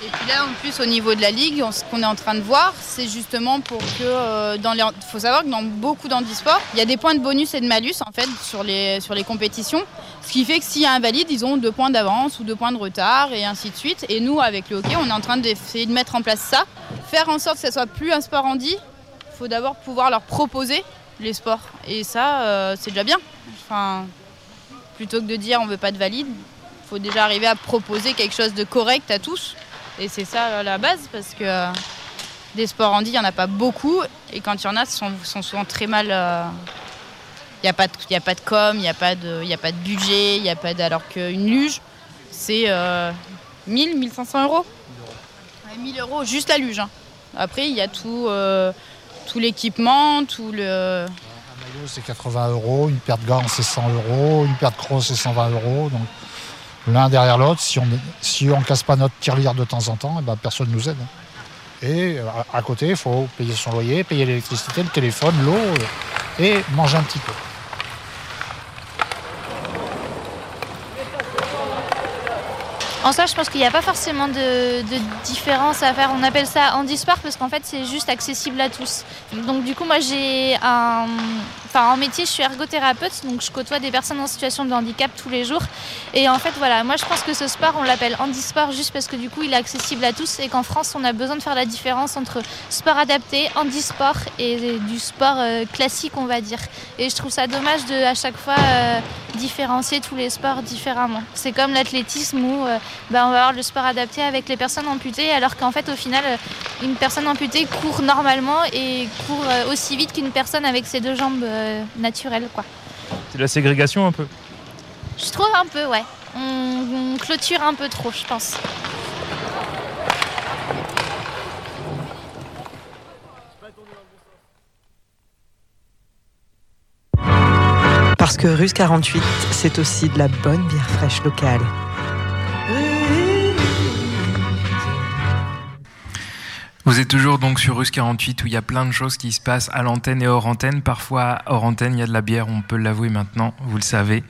Et puis là, en plus, au niveau de la ligue, ce qu'on est en train de voir, c'est justement pour que euh, dans faut savoir que dans beaucoup d'handisports, il y a des points de bonus et de malus en fait sur les, sur les compétitions. Ce qui fait que s'il y a un valide, ils ont deux points d'avance ou deux points de retard et ainsi de suite. Et nous, avec le hockey, on est en train d'essayer de mettre en place ça, faire en sorte que ce soit plus un sport handi. Il faut d'abord pouvoir leur proposer les sports. Et ça, euh, c'est déjà bien. Enfin, plutôt que de dire on veut pas de valide, il faut déjà arriver à proposer quelque chose de correct à tous. Et c'est ça la base parce que euh, des sports handi, il n'y en a pas beaucoup. Et quand il y en a, ce sont, sont souvent très mal. euh, Il n'y a, pas de- il y a pas de com, il n'y a, pas de- il y a pas de budget, il y a pas de, alors qu'une luge, c'est euh, 1000, 1500 euros. Ouais, 1000 euros, juste la luge. hein. Après, il y a tout, euh, tout l'équipement, tout le. maillot, c'est 80 euros, une paire de gants, c'est 100 euros, une paire de crocs, c'est 120 euros. Donc, l'un derrière l'autre, si on on casse pas notre tirelire de temps en temps, eh ben, personne ne nous aide. Et euh, à, côté, il faut payer son loyer, payer l'électricité, le téléphone, l'eau euh, et manger un petit peu. En soi, je pense qu'il n'y a pas forcément de, de différence à faire. On appelle ça handisport parce qu'en fait, c'est juste accessible à tous. Donc, du coup, moi, j'ai un. Enfin, en métier, je suis ergothérapeute, donc je côtoie des personnes en situation de handicap tous les jours. Et en fait, voilà, moi, je pense que ce sport, on l'appelle handisport juste parce que du coup, il est accessible à tous et qu'en France, on a besoin de faire la différence entre sport adapté, handisport et du sport euh, classique, on va dire. Et je trouve ça dommage de, à chaque fois, euh, différencier tous les sports différemment. C'est comme l'athlétisme où euh, bah, on va avoir le sport adapté avec les personnes amputées, alors qu'en fait, au final, une personne amputée court normalement et court aussi vite qu'une personne avec ses deux jambes euh, naturelles, quoi. C'est de la ségrégation un peu. Je trouve un peu, ouais. On, on clôture un peu trop, je pense. Parce que Russe 48, c'est aussi de la bonne bière fraîche locale. Vous êtes toujours donc sur Russe 48 où il y a plein de choses qui se passent à l'antenne et hors antenne. Parfois, hors antenne, il y a de la bière, on peut l'avouer maintenant, vous le savez.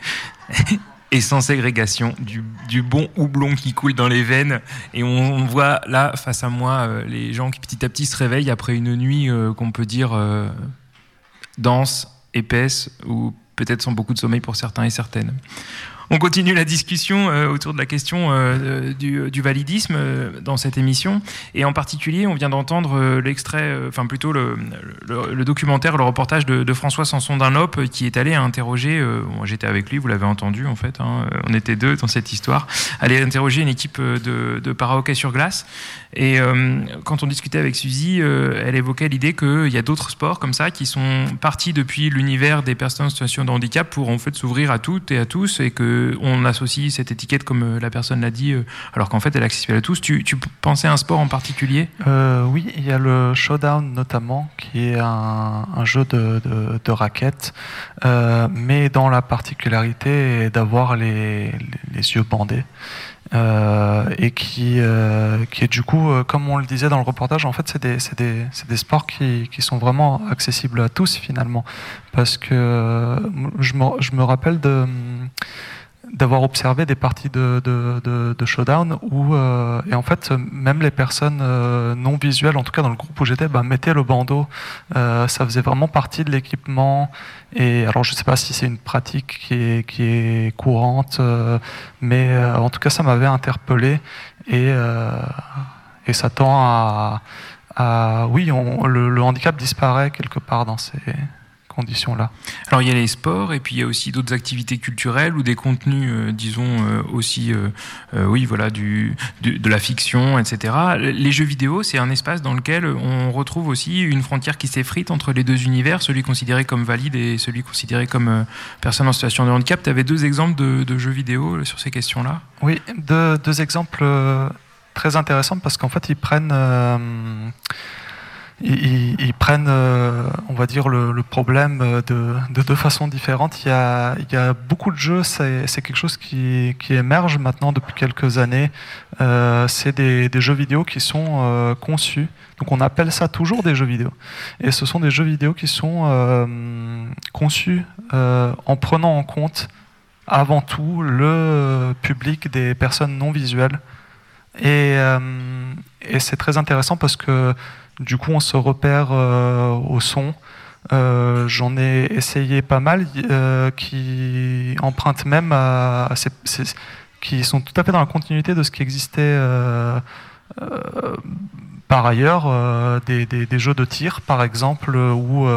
et sans ségrégation, du, bon houblon qui coule dans les veines. Et on, on voit là, face à moi, euh, les gens qui petit à petit se réveillent après une nuit euh, qu'on peut dire euh, dense, épaisse, ou peut-être sans beaucoup de sommeil pour certains et certaines. On continue la discussion euh, autour de la question euh, du, du validisme euh, dans cette émission. Et en particulier, on vient d'entendre euh, l'extrait, euh, enfin plutôt le, documentaire, le reportage de, de François Sanson Dunlop euh, qui est allé interroger, euh, j'étais avec lui, vous l'avez entendu en fait, hein, euh, on était deux dans cette histoire, aller interroger une équipe euh, de, de para-hockey sur glace. Et euh, quand on discutait avec Suzy, euh, elle évoquait l'idée qu'il y a d'autres sports comme ça qui sont partis depuis l'univers des personnes en situation de handicap pour en fait s'ouvrir à toutes et à tous et que on associe cette étiquette comme euh, la personne l'a dit, euh, alors qu'en fait elle est accessible à tous. Tu, pensais à un sport en particulier? Euh, oui, il y a le Showdown notamment, qui est un, jeu de, de, raquettes, euh, mais dans la particularité d'avoir les, yeux bandés. Euh, et qui, euh, qui est du coup, euh, comme on le disait dans le reportage, en fait, c'est des, sports qui, sont vraiment accessibles à tous finalement. Parce que euh, je me rappelle de d'avoir observé des parties de, de, de, Showdown où, euh, et en fait, même les personnes euh, non visuelles, en tout cas dans le groupe où j'étais, bah, mettaient le bandeau. Euh, ça faisait vraiment partie de l'équipement. Et alors, je ne sais pas si c'est une pratique qui est, qui est courante, mais en tout cas, ça m'avait interpellé. Et, et ça tend à. à oui, le handicap disparaît quelque part dans ces conditions-là. Alors il y a les sports et puis il y a aussi d'autres activités culturelles ou des contenus, euh, disons euh, aussi, euh, oui voilà, du, de la fiction, etc. Les jeux vidéo, c'est un espace dans lequel on retrouve aussi une frontière qui s'effrite entre les deux univers, celui considéré comme valide et celui considéré comme personne en situation de handicap. Tu avais deux exemples de, jeux vidéo sur ces questions-là? Oui, deux, deux exemples très intéressants parce qu'en fait ils prennent ils, prennent, euh, on va dire, le, problème de, deux façons différentes. Il y a, beaucoup de jeux, c'est quelque chose qui, émerge maintenant depuis quelques années. Euh, c'est des, jeux vidéo qui sont euh, conçus. Donc on appelle ça toujours des jeux vidéo. Et ce sont des jeux vidéo qui sont conçus en prenant en compte avant tout le public des personnes non visuelles. Et c'est très intéressant parce que du coup, on se repère euh, au son. Euh, j'en ai essayé pas mal euh, qui empruntent même à, qui sont tout à fait dans la continuité de ce qui existait par ailleurs, des, jeux de tir, par exemple, où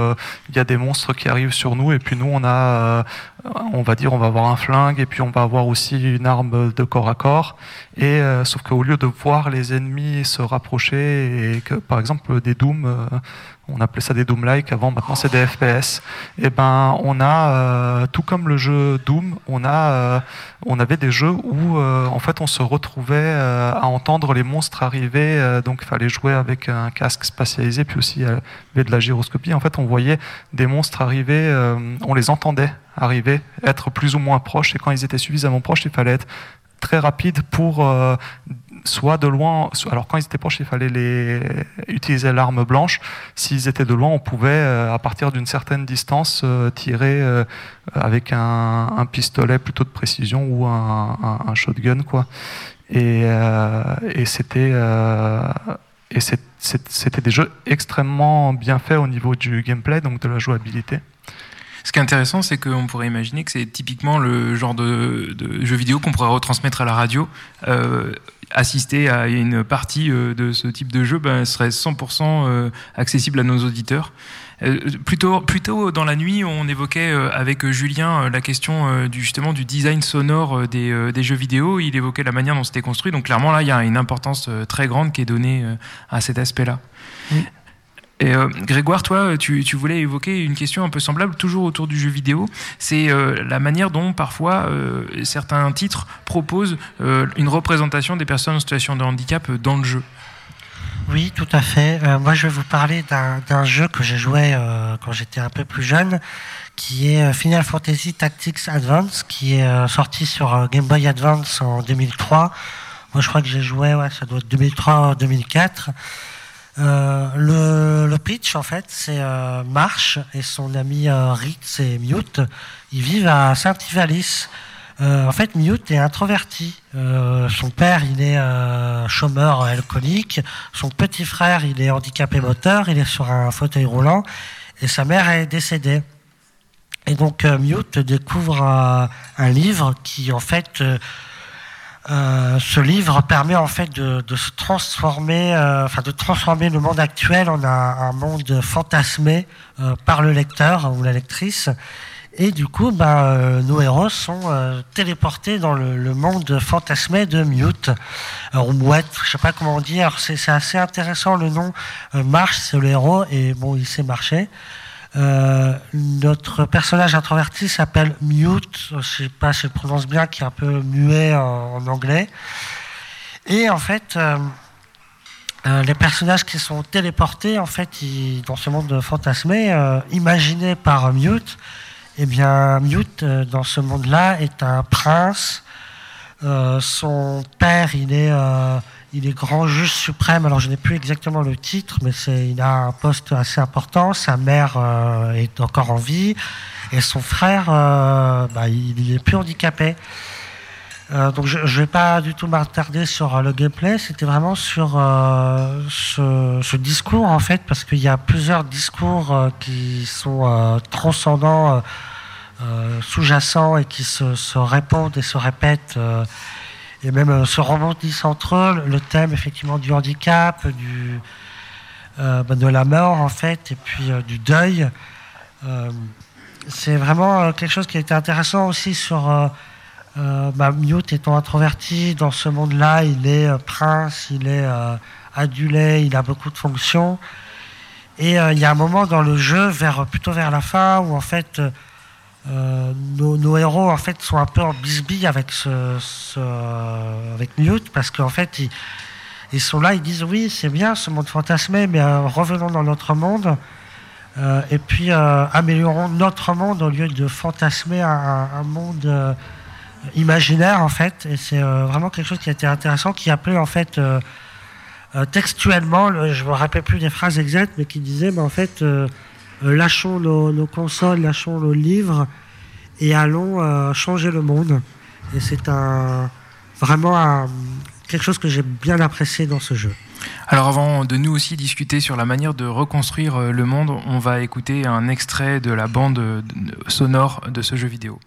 il y a des monstres qui arrivent sur nous, et puis nous, on a, on va dire, on va avoir un flingue, et puis on va avoir aussi une arme de corps à corps. Et sauf qu'au lieu de voir les ennemis se rapprocher, et que, par exemple, des dooms, on appelait ça des Doom-like, avant maintenant c'est des FPS. Et ben on a, euh, tout comme le jeu Doom, on, a, euh, on avait des jeux où euh, en fait on se retrouvait à entendre les monstres arriver, donc il fallait jouer avec un casque spatialisé, puis aussi avait de la gyroscopie. En fait on voyait des monstres arriver, on les entendait arriver, être plus ou moins proches, et quand ils étaient suffisamment proches, il fallait être très rapide pour soit de loin, alors quand ils étaient proches, il fallait les, utiliser l'arme blanche. S'ils étaient de loin, on pouvait, euh, à partir d'une certaine distance, euh, tirer euh, avec un, pistolet plutôt de précision ou un, shotgun, quoi. Et, c'était et c'était des jeux extrêmement bien faits au niveau du gameplay, donc de la jouabilité. Ce qui est intéressant, c'est qu'on pourrait imaginer que c'est typiquement le genre de jeu vidéo qu'on pourrait retransmettre à la radio assister à une partie euh, de ce type de jeu ben, serait 100% euh, accessible à nos auditeurs. Euh, plutôt, plutôt dans la nuit, on évoquait avec Julien la question du, justement du design sonore des, des, jeux vidéo. Il évoquait la manière dont c'était construit. Donc clairement, là, il y a une importance très grande qui est donnée à cet aspect-là. Et euh, Grégoire, toi, tu, voulais évoquer une question un peu semblable, toujours autour du jeu vidéo. C'est euh, la manière dont parfois euh, certains titres proposent une représentation des personnes en situation de handicap dans le jeu. Oui, tout à fait. moi, je vais vous parler d'un jeu que j'ai joué quand j'étais un peu plus jeune, qui est Final Fantasy Tactics Advance, qui est sorti sur Game Boy Advance en 2003. Moi, je crois que j'ai joué, ouais, ça doit être 2003-2004. Euh, le, pitch, en fait, c'est euh, Marsh et son ami euh, Ritz et Mute. Ils vivent à Saint-Ivalis. en fait, Mute est introverti. son père, il est chômeur alcoolique. Son petit frère, il est handicapé moteur. Il est sur un fauteuil roulant. Et sa mère est décédée. Et donc, Mute découvre un livre qui, en fait, euh, ce livre permet en fait de, se transformer, euh, enfin de transformer le monde actuel en un, monde fantasmé euh, par le lecteur ou la lectrice. Et du coup, ben, nos héros sont téléportés dans le, monde fantasmé de Mute, ou Mouette, je sais pas comment dit. c'est assez intéressant le nom. Marche, c'est le héros, et bon, il sait marcher. Euh, notre personnage introverti s'appelle Mute, je sais pas si je le prononce bien, qui est un peu muet en, anglais. Et en fait, euh, euh, les personnages qui sont téléportés, en fait, dans ce monde fantasmé, imaginé par Mute, eh bien, Mute, dans ce monde-là, est un prince. son père, il est il est grand juge suprême. Alors je n'ai plus exactement le titre, mais c'est, il a un poste assez important. Sa mère euh, est encore en vie et son frère, euh, bah, il est plus handicapé. Euh, donc je ne vais pas du tout m'attarder sur le gameplay. C'était vraiment sur ce, discours en fait, parce qu'il y a plusieurs discours qui sont transcendants, sous-jacents et qui se, répondent et se répètent et même euh, se rebondissent entre eux le thème effectivement du handicap, du, euh, bah, de la mort en fait, et puis euh, du deuil. C'est vraiment quelque chose qui a été intéressant aussi sur bah, étant introverti. Dans ce monde-là, il est prince, il est adulé, il a beaucoup de fonctions. Et il y a un moment dans le jeu, vers, plutôt vers la fin, où en fait nos, héros en fait sont un peu en bisbille avec Mute parce qu'en fait ils, sont là, ils disent oui, c'est bien ce monde fantasmé, mais euh, revenons dans notre monde. Euh, et puis euh, améliorons notre monde au lieu de fantasmer un, monde imaginaire en fait. Et c'est vraiment quelque chose qui a été intéressant, qui appelait en fait textuellement, je ne me rappelle plus des phrases exactes, mais qui disait, mais en fait, lâchons nos, consoles, lâchons nos livres et allons changer le monde. Et c'est un, vraiment quelque chose que j'ai bien apprécié dans ce jeu. Alors avant de nous aussi discuter sur la manière de reconstruire euh, le monde, on va écouter un extrait de la bande euh, sonore de ce jeu vidéo.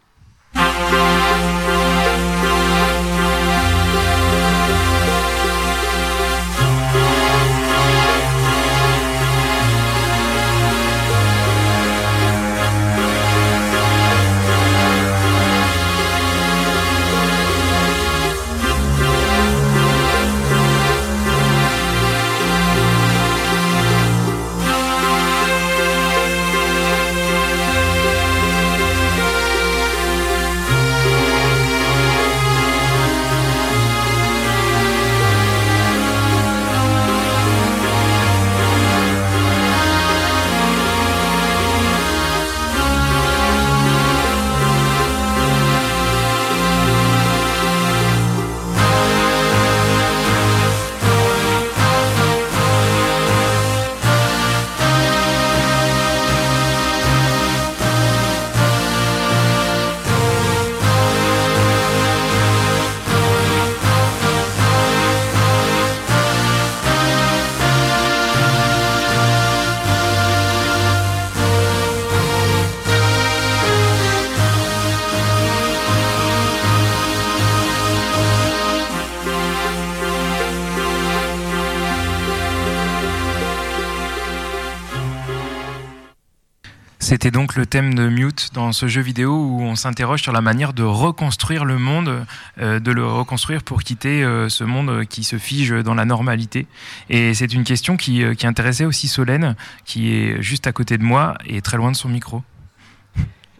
C'était donc le thème de Mute dans ce jeu vidéo où on s'interroge sur la manière de reconstruire le monde, euh, de le reconstruire pour quitter euh, ce monde qui se fige dans la normalité. Et c'est une question qui, euh, qui, intéressait aussi Solène, qui est juste à côté de moi et très loin de son micro.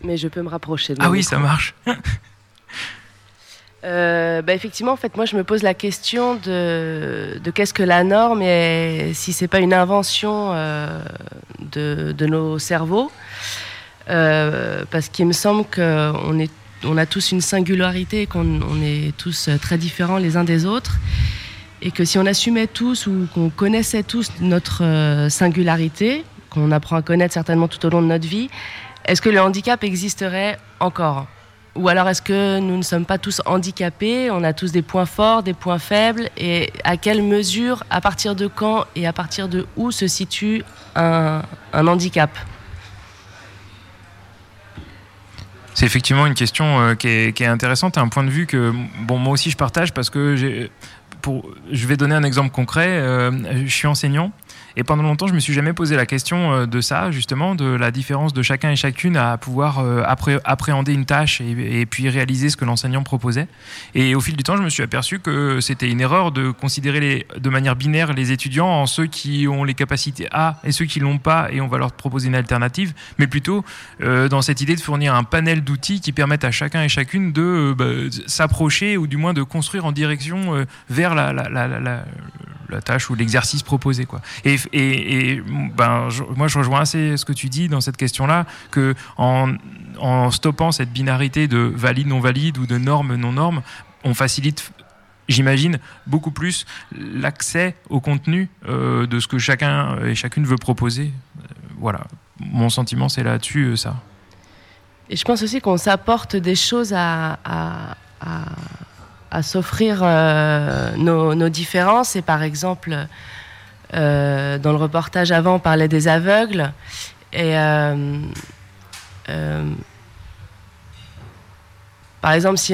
Mais je peux me rapprocher de Ah oui, ça marche. bah effectivement, en fait, moi, je me pose la question de, qu'est-ce que la norme et si c'est pas une invention de, de, nos cerveaux. Euh, parce qu'il me semble qu'on a tous une singularité, qu'on on est tous très différents les uns des autres, et que si on assumait tous ou qu'on connaissait tous notre euh, singularité, qu'on apprend à connaître certainement tout au long de notre vie, est-ce que le handicap existerait encore? Ou alors est-ce que nous ne sommes pas tous handicapés On a tous des points forts, des points faibles, et à quelle mesure, à partir de quand et à partir de où se situe un, handicap? C'est effectivement une question euh, qui, est, qui, est, un point de vue que bon, moi aussi je partage parce que pour, je vais donner un exemple concret. Euh, je suis enseignant et pendant longtemps, je me suis jamais posé la question euh, de ça, justement, de la différence de chacun et chacune à pouvoir euh, appréhender une tâche et, puis réaliser ce que l'enseignant proposait. Et au fil du temps, je me suis aperçu que c'était une erreur de considérer de manière binaire les étudiants en ceux qui ont les capacités A et ceux qui l'ont pas, et on va leur proposer une alternative, mais plutôt euh, dans cette idée de fournir un panel d'outils qui permettent à chacun et chacune de bah, s'approcher ou du moins de construire en direction vers la tâche ou l'exercice proposé. Quoi. Et, et, ben, moi, je rejoins assez ce que tu dis dans cette question-là, que en, en stoppant cette binarité de valide, non valide ou de norme, non norme, on facilite j'imagine, beaucoup plus l'accès au contenu euh, de ce que chacun et chacune veut proposer. Euh, voilà, mon sentiment, c'est là-dessus, euh, ça. Et je pense aussi qu'on s'apporte des choses à à s'offrir euh, nos, différences. Et par exemple, euh, dans le reportage avant, on parlait des aveugles. Et euh, par exemple, si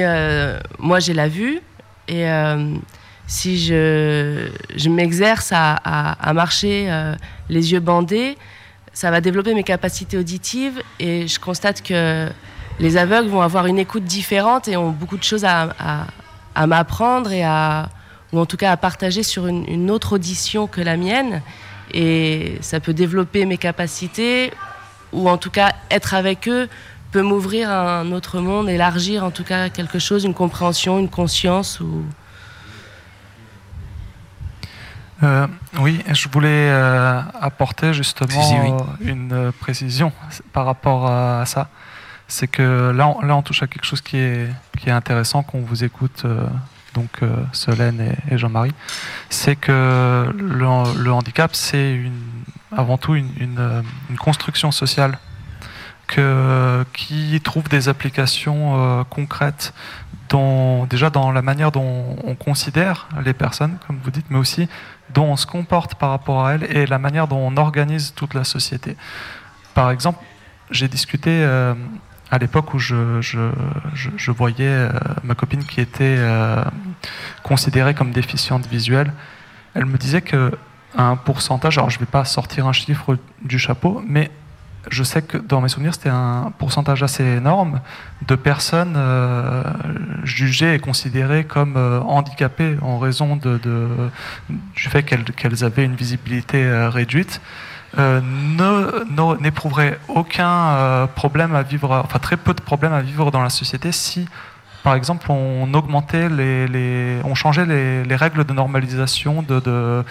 moi j'ai la vue et si je, je m'exerce à, marcher les yeux bandés, ça va développer mes capacités auditives et je constate que les aveugles vont avoir une écoute différente et ont beaucoup de choses à, m'apprendre et à, ou en tout cas à partager sur une, une, autre audition que la mienne. Et ça peut développer mes capacités ou en tout cas être avec eux peut m'ouvrir à un autre monde, élargir en tout cas quelque chose, une compréhension, une conscience ou euh, oui, je voulais euh, apporter justement une précision par rapport à ça. C'est que là on, là, on touche à quelque chose qui est, qui est intéressant qu'on vous écoute, euh, donc Solène et, Jean-Marie. C'est que le, handicap, c'est avant tout une, une, construction sociale que, qui trouve des applications concrètes dans, déjà dans la manière dont on considère les personnes, comme vous dites, mais aussi dont on se comporte par rapport à elles et la manière dont on organise toute la société. Par exemple, j'ai discuté euh, à l'époque où je, voyais euh, ma copine qui était euh, considérée comme déficiente visuelle. Elle me disait que un pourcentage, alors je ne vais pas sortir un chiffre du chapeau, mais je sais que dans mes souvenirs, c'était un pourcentage assez énorme de personnes euh, jugées et considérées comme handicapées en raison du fait qu'elles avaient une visibilité euh, réduite. n'éprouveraient aucun problème à vivre, enfin très peu de problèmes à vivre dans la société si par exemple, on augmentait les, on changeait les, règles de normalisation euh,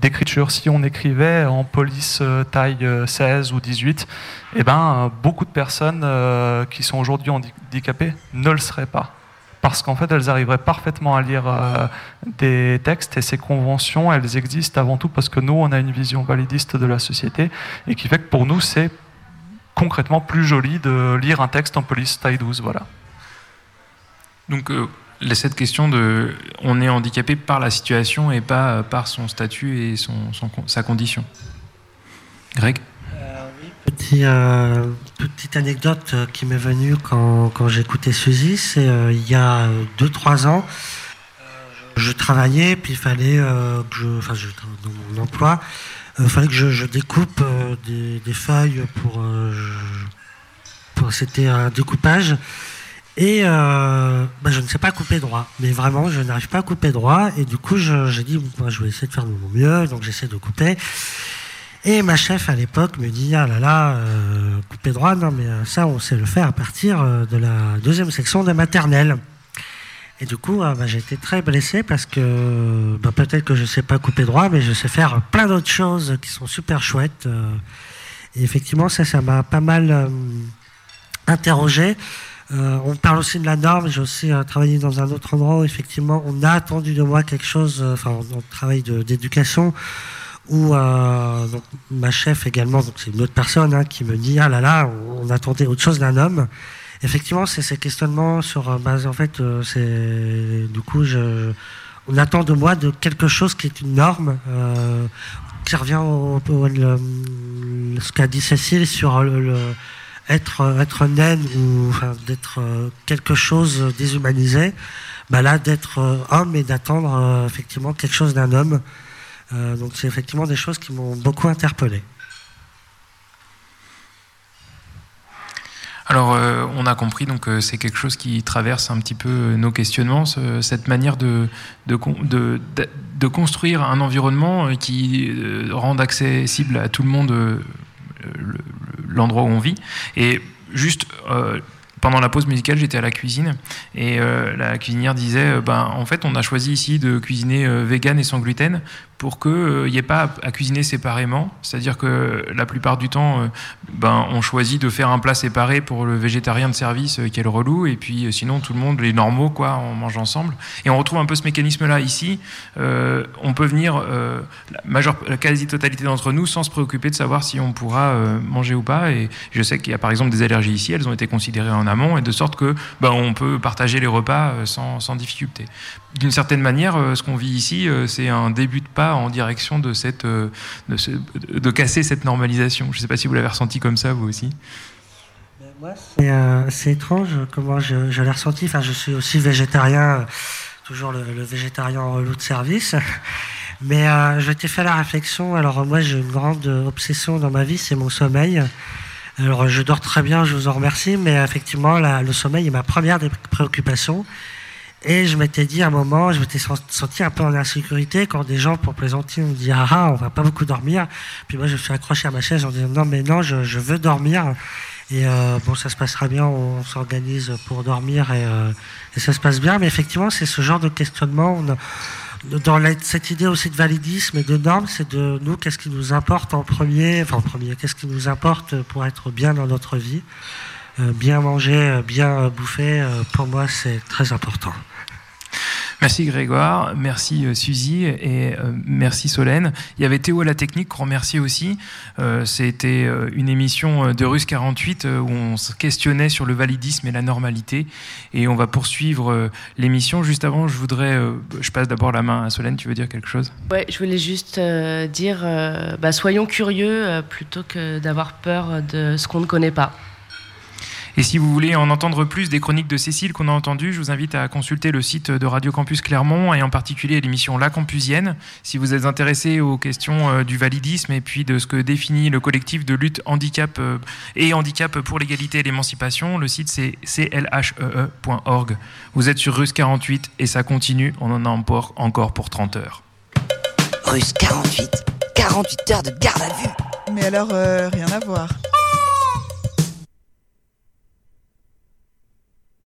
d'écriture. Si on écrivait en police euh, taille 16 euh, ou 18, eh ben, beaucoup de personnes qui sont aujourd'hui handicapées ne le seraient pas. Parce qu'en fait, elles arriveraient parfaitement à lire des textes et ces conventions, elles existent avant tout parce que nous, on a une vision validiste de la société et qui fait que pour nous, c'est concrètement plus joli de lire un texte en police taille 12. Voilà. Donc, euh, cette question de on est handicapé par la situation et pas euh, par son statut et son, sa condition. Greg? Euh, Petit, petite anecdote qui m'est venue quand, quand j'écoutais Suzy, c'est il y a 2-3 ans, je travaillais, puis il fallait que je, enfin, dans mon emploi, il euh, fallait que je, découpe euh, des, feuilles pour. Euh, pour C'était un découpage. Et bah, je ne sais pas couper droit. Mais vraiment, je n'arrive pas à couper droit. Et du coup, j'ai dit, je vais essayer de faire de mon mieux. Donc j'essaie de couper. Et ma chef à l'époque me dit Ah là là, couper droit, non, mais ça, on sait le faire à partir de la deuxième section de maternelle. Et du coup, euh, bah, j'ai été très blessé parce que bah, peut-être que je ne sais pas couper droit, mais je sais faire plein d'autres choses qui sont super chouettes. Euh. et effectivement, ça, ça m'a pas mal euh, interrogé. on parle aussi de la norme. J'ai aussi travaillé dans un autre endroit où effectivement on a attendu de moi quelque chose, enfin, on, travaille d'éducation où ma chef également, donc c'est une autre personne hein, qui me dit ah là là, on attendait autre chose d'un homme effectivement, c'est ces questionnements sur. Euh, base en fait, euh, c'est du coup, je, on attend de moi de quelque chose qui est une norme, euh, qui revient au, ce qu'a dit Cécile sur le, être être naine ou enfin, d'être quelque chose déshumanisé. Bah là, d'être homme et d'attendre effectivement quelque chose d'un homme. Donc, c'est effectivement des choses qui m'ont beaucoup interpellé. Alors, euh, on a compris, donc euh, c'est quelque chose qui traverse un petit peu euh, nos questionnements, cette manière de, de, construire un environnement qui rende accessible à tout le monde l'endroit où on vit. Et juste pendant la pause musicale, j'étais à la cuisine et la cuisinière disait ben, en fait, on a choisi ici de cuisiner vegan et sans gluten pour qu'il n'y ait pas à, cuisiner séparément. C'est-à-dire que la plupart du temps, euh, ben, on choisit de faire un plat séparé pour le végétarien de service euh, qui est le relou, et puis euh, sinon tout le monde, les normaux, quoi, on mange ensemble. Et on retrouve un peu ce mécanisme-là ici. on peut venir, la, majeure, la quasi-totalité d'entre nous, sans se préoccuper de savoir si on pourra manger ou pas. Et je sais qu'il y a par exemple des allergies ici, elles ont été considérées en amont, et de sorte que ben, on peut partager les repas sans, sans difficulté. D'une certaine manière, ce qu'on vit ici, c'est un début de pas en direction de, cette, euh, de, casser cette normalisation. Je ne sais pas si vous l'avez ressenti comme ça, vous aussi. Euh, c'est étrange comment je, je l'ai ressenti. Enfin, je suis aussi végétarien, toujours le, végétarien en relou de service. Mais euh, je t'ai fait la réflexion. Alors moi, j'ai une grande obsession dans ma vie, c'est mon sommeil. Alors je dors très bien, je vous en remercie, mais effectivement, le sommeil est ma première des préoccupations. Et je m'étais dit à un moment, je m'étais senti un peu en insécurité quand des gens, pour plaisanter, me disent Ah, ah on va pas beaucoup dormir. Puis moi, je me suis accroché à ma chaise en disant Non, mais non, je, veux dormir. Et euh, bon, ça se passera bien, on s'organise pour dormir et, euh, et, ça se passe bien. Mais effectivement, c'est ce genre de questionnement. On dans cette idée aussi de validisme et de normes, c'est de nous, qu'est-ce qui nous importe en premier, enfin en premier, qu'est-ce qui nous importe pour être bien dans notre vie, euh, bien manger, bien bouffer, pour moi c'est très important. Merci Grégoire, merci euh, Suzy et euh, merci Solène. Il y avait Théo à la technique qu'on remercie aussi. Euh, c'était une émission de Russe 48 où on se questionnait sur le validisme et la normalité. Et on va poursuivre l'émission. Juste avant, je voudrais, je passe d'abord la main à Solène. Tu veux dire quelque chose? Ouais, je voulais juste dire, bah, soyons curieux plutôt que d'avoir peur de ce qu'on ne connaît pas. Et si vous voulez en entendre plus des chroniques de Cécile qu'on a entendues, je vous invite à consulter le site de Radio Campus Clermont et en particulier l'émission La Campusienne. Si vous êtes intéressé aux questions euh, du validisme et puis de ce que définit le collectif de lutte handicap euh, et handicap pour l'égalité et l'émancipation, le site c'est clhee.org. Vous êtes sur Russe 48 et ça continue, on en a encore pour 30 heures. Russe 48, 48 heures de garde à vue. Mais alors, euh, rien à voir.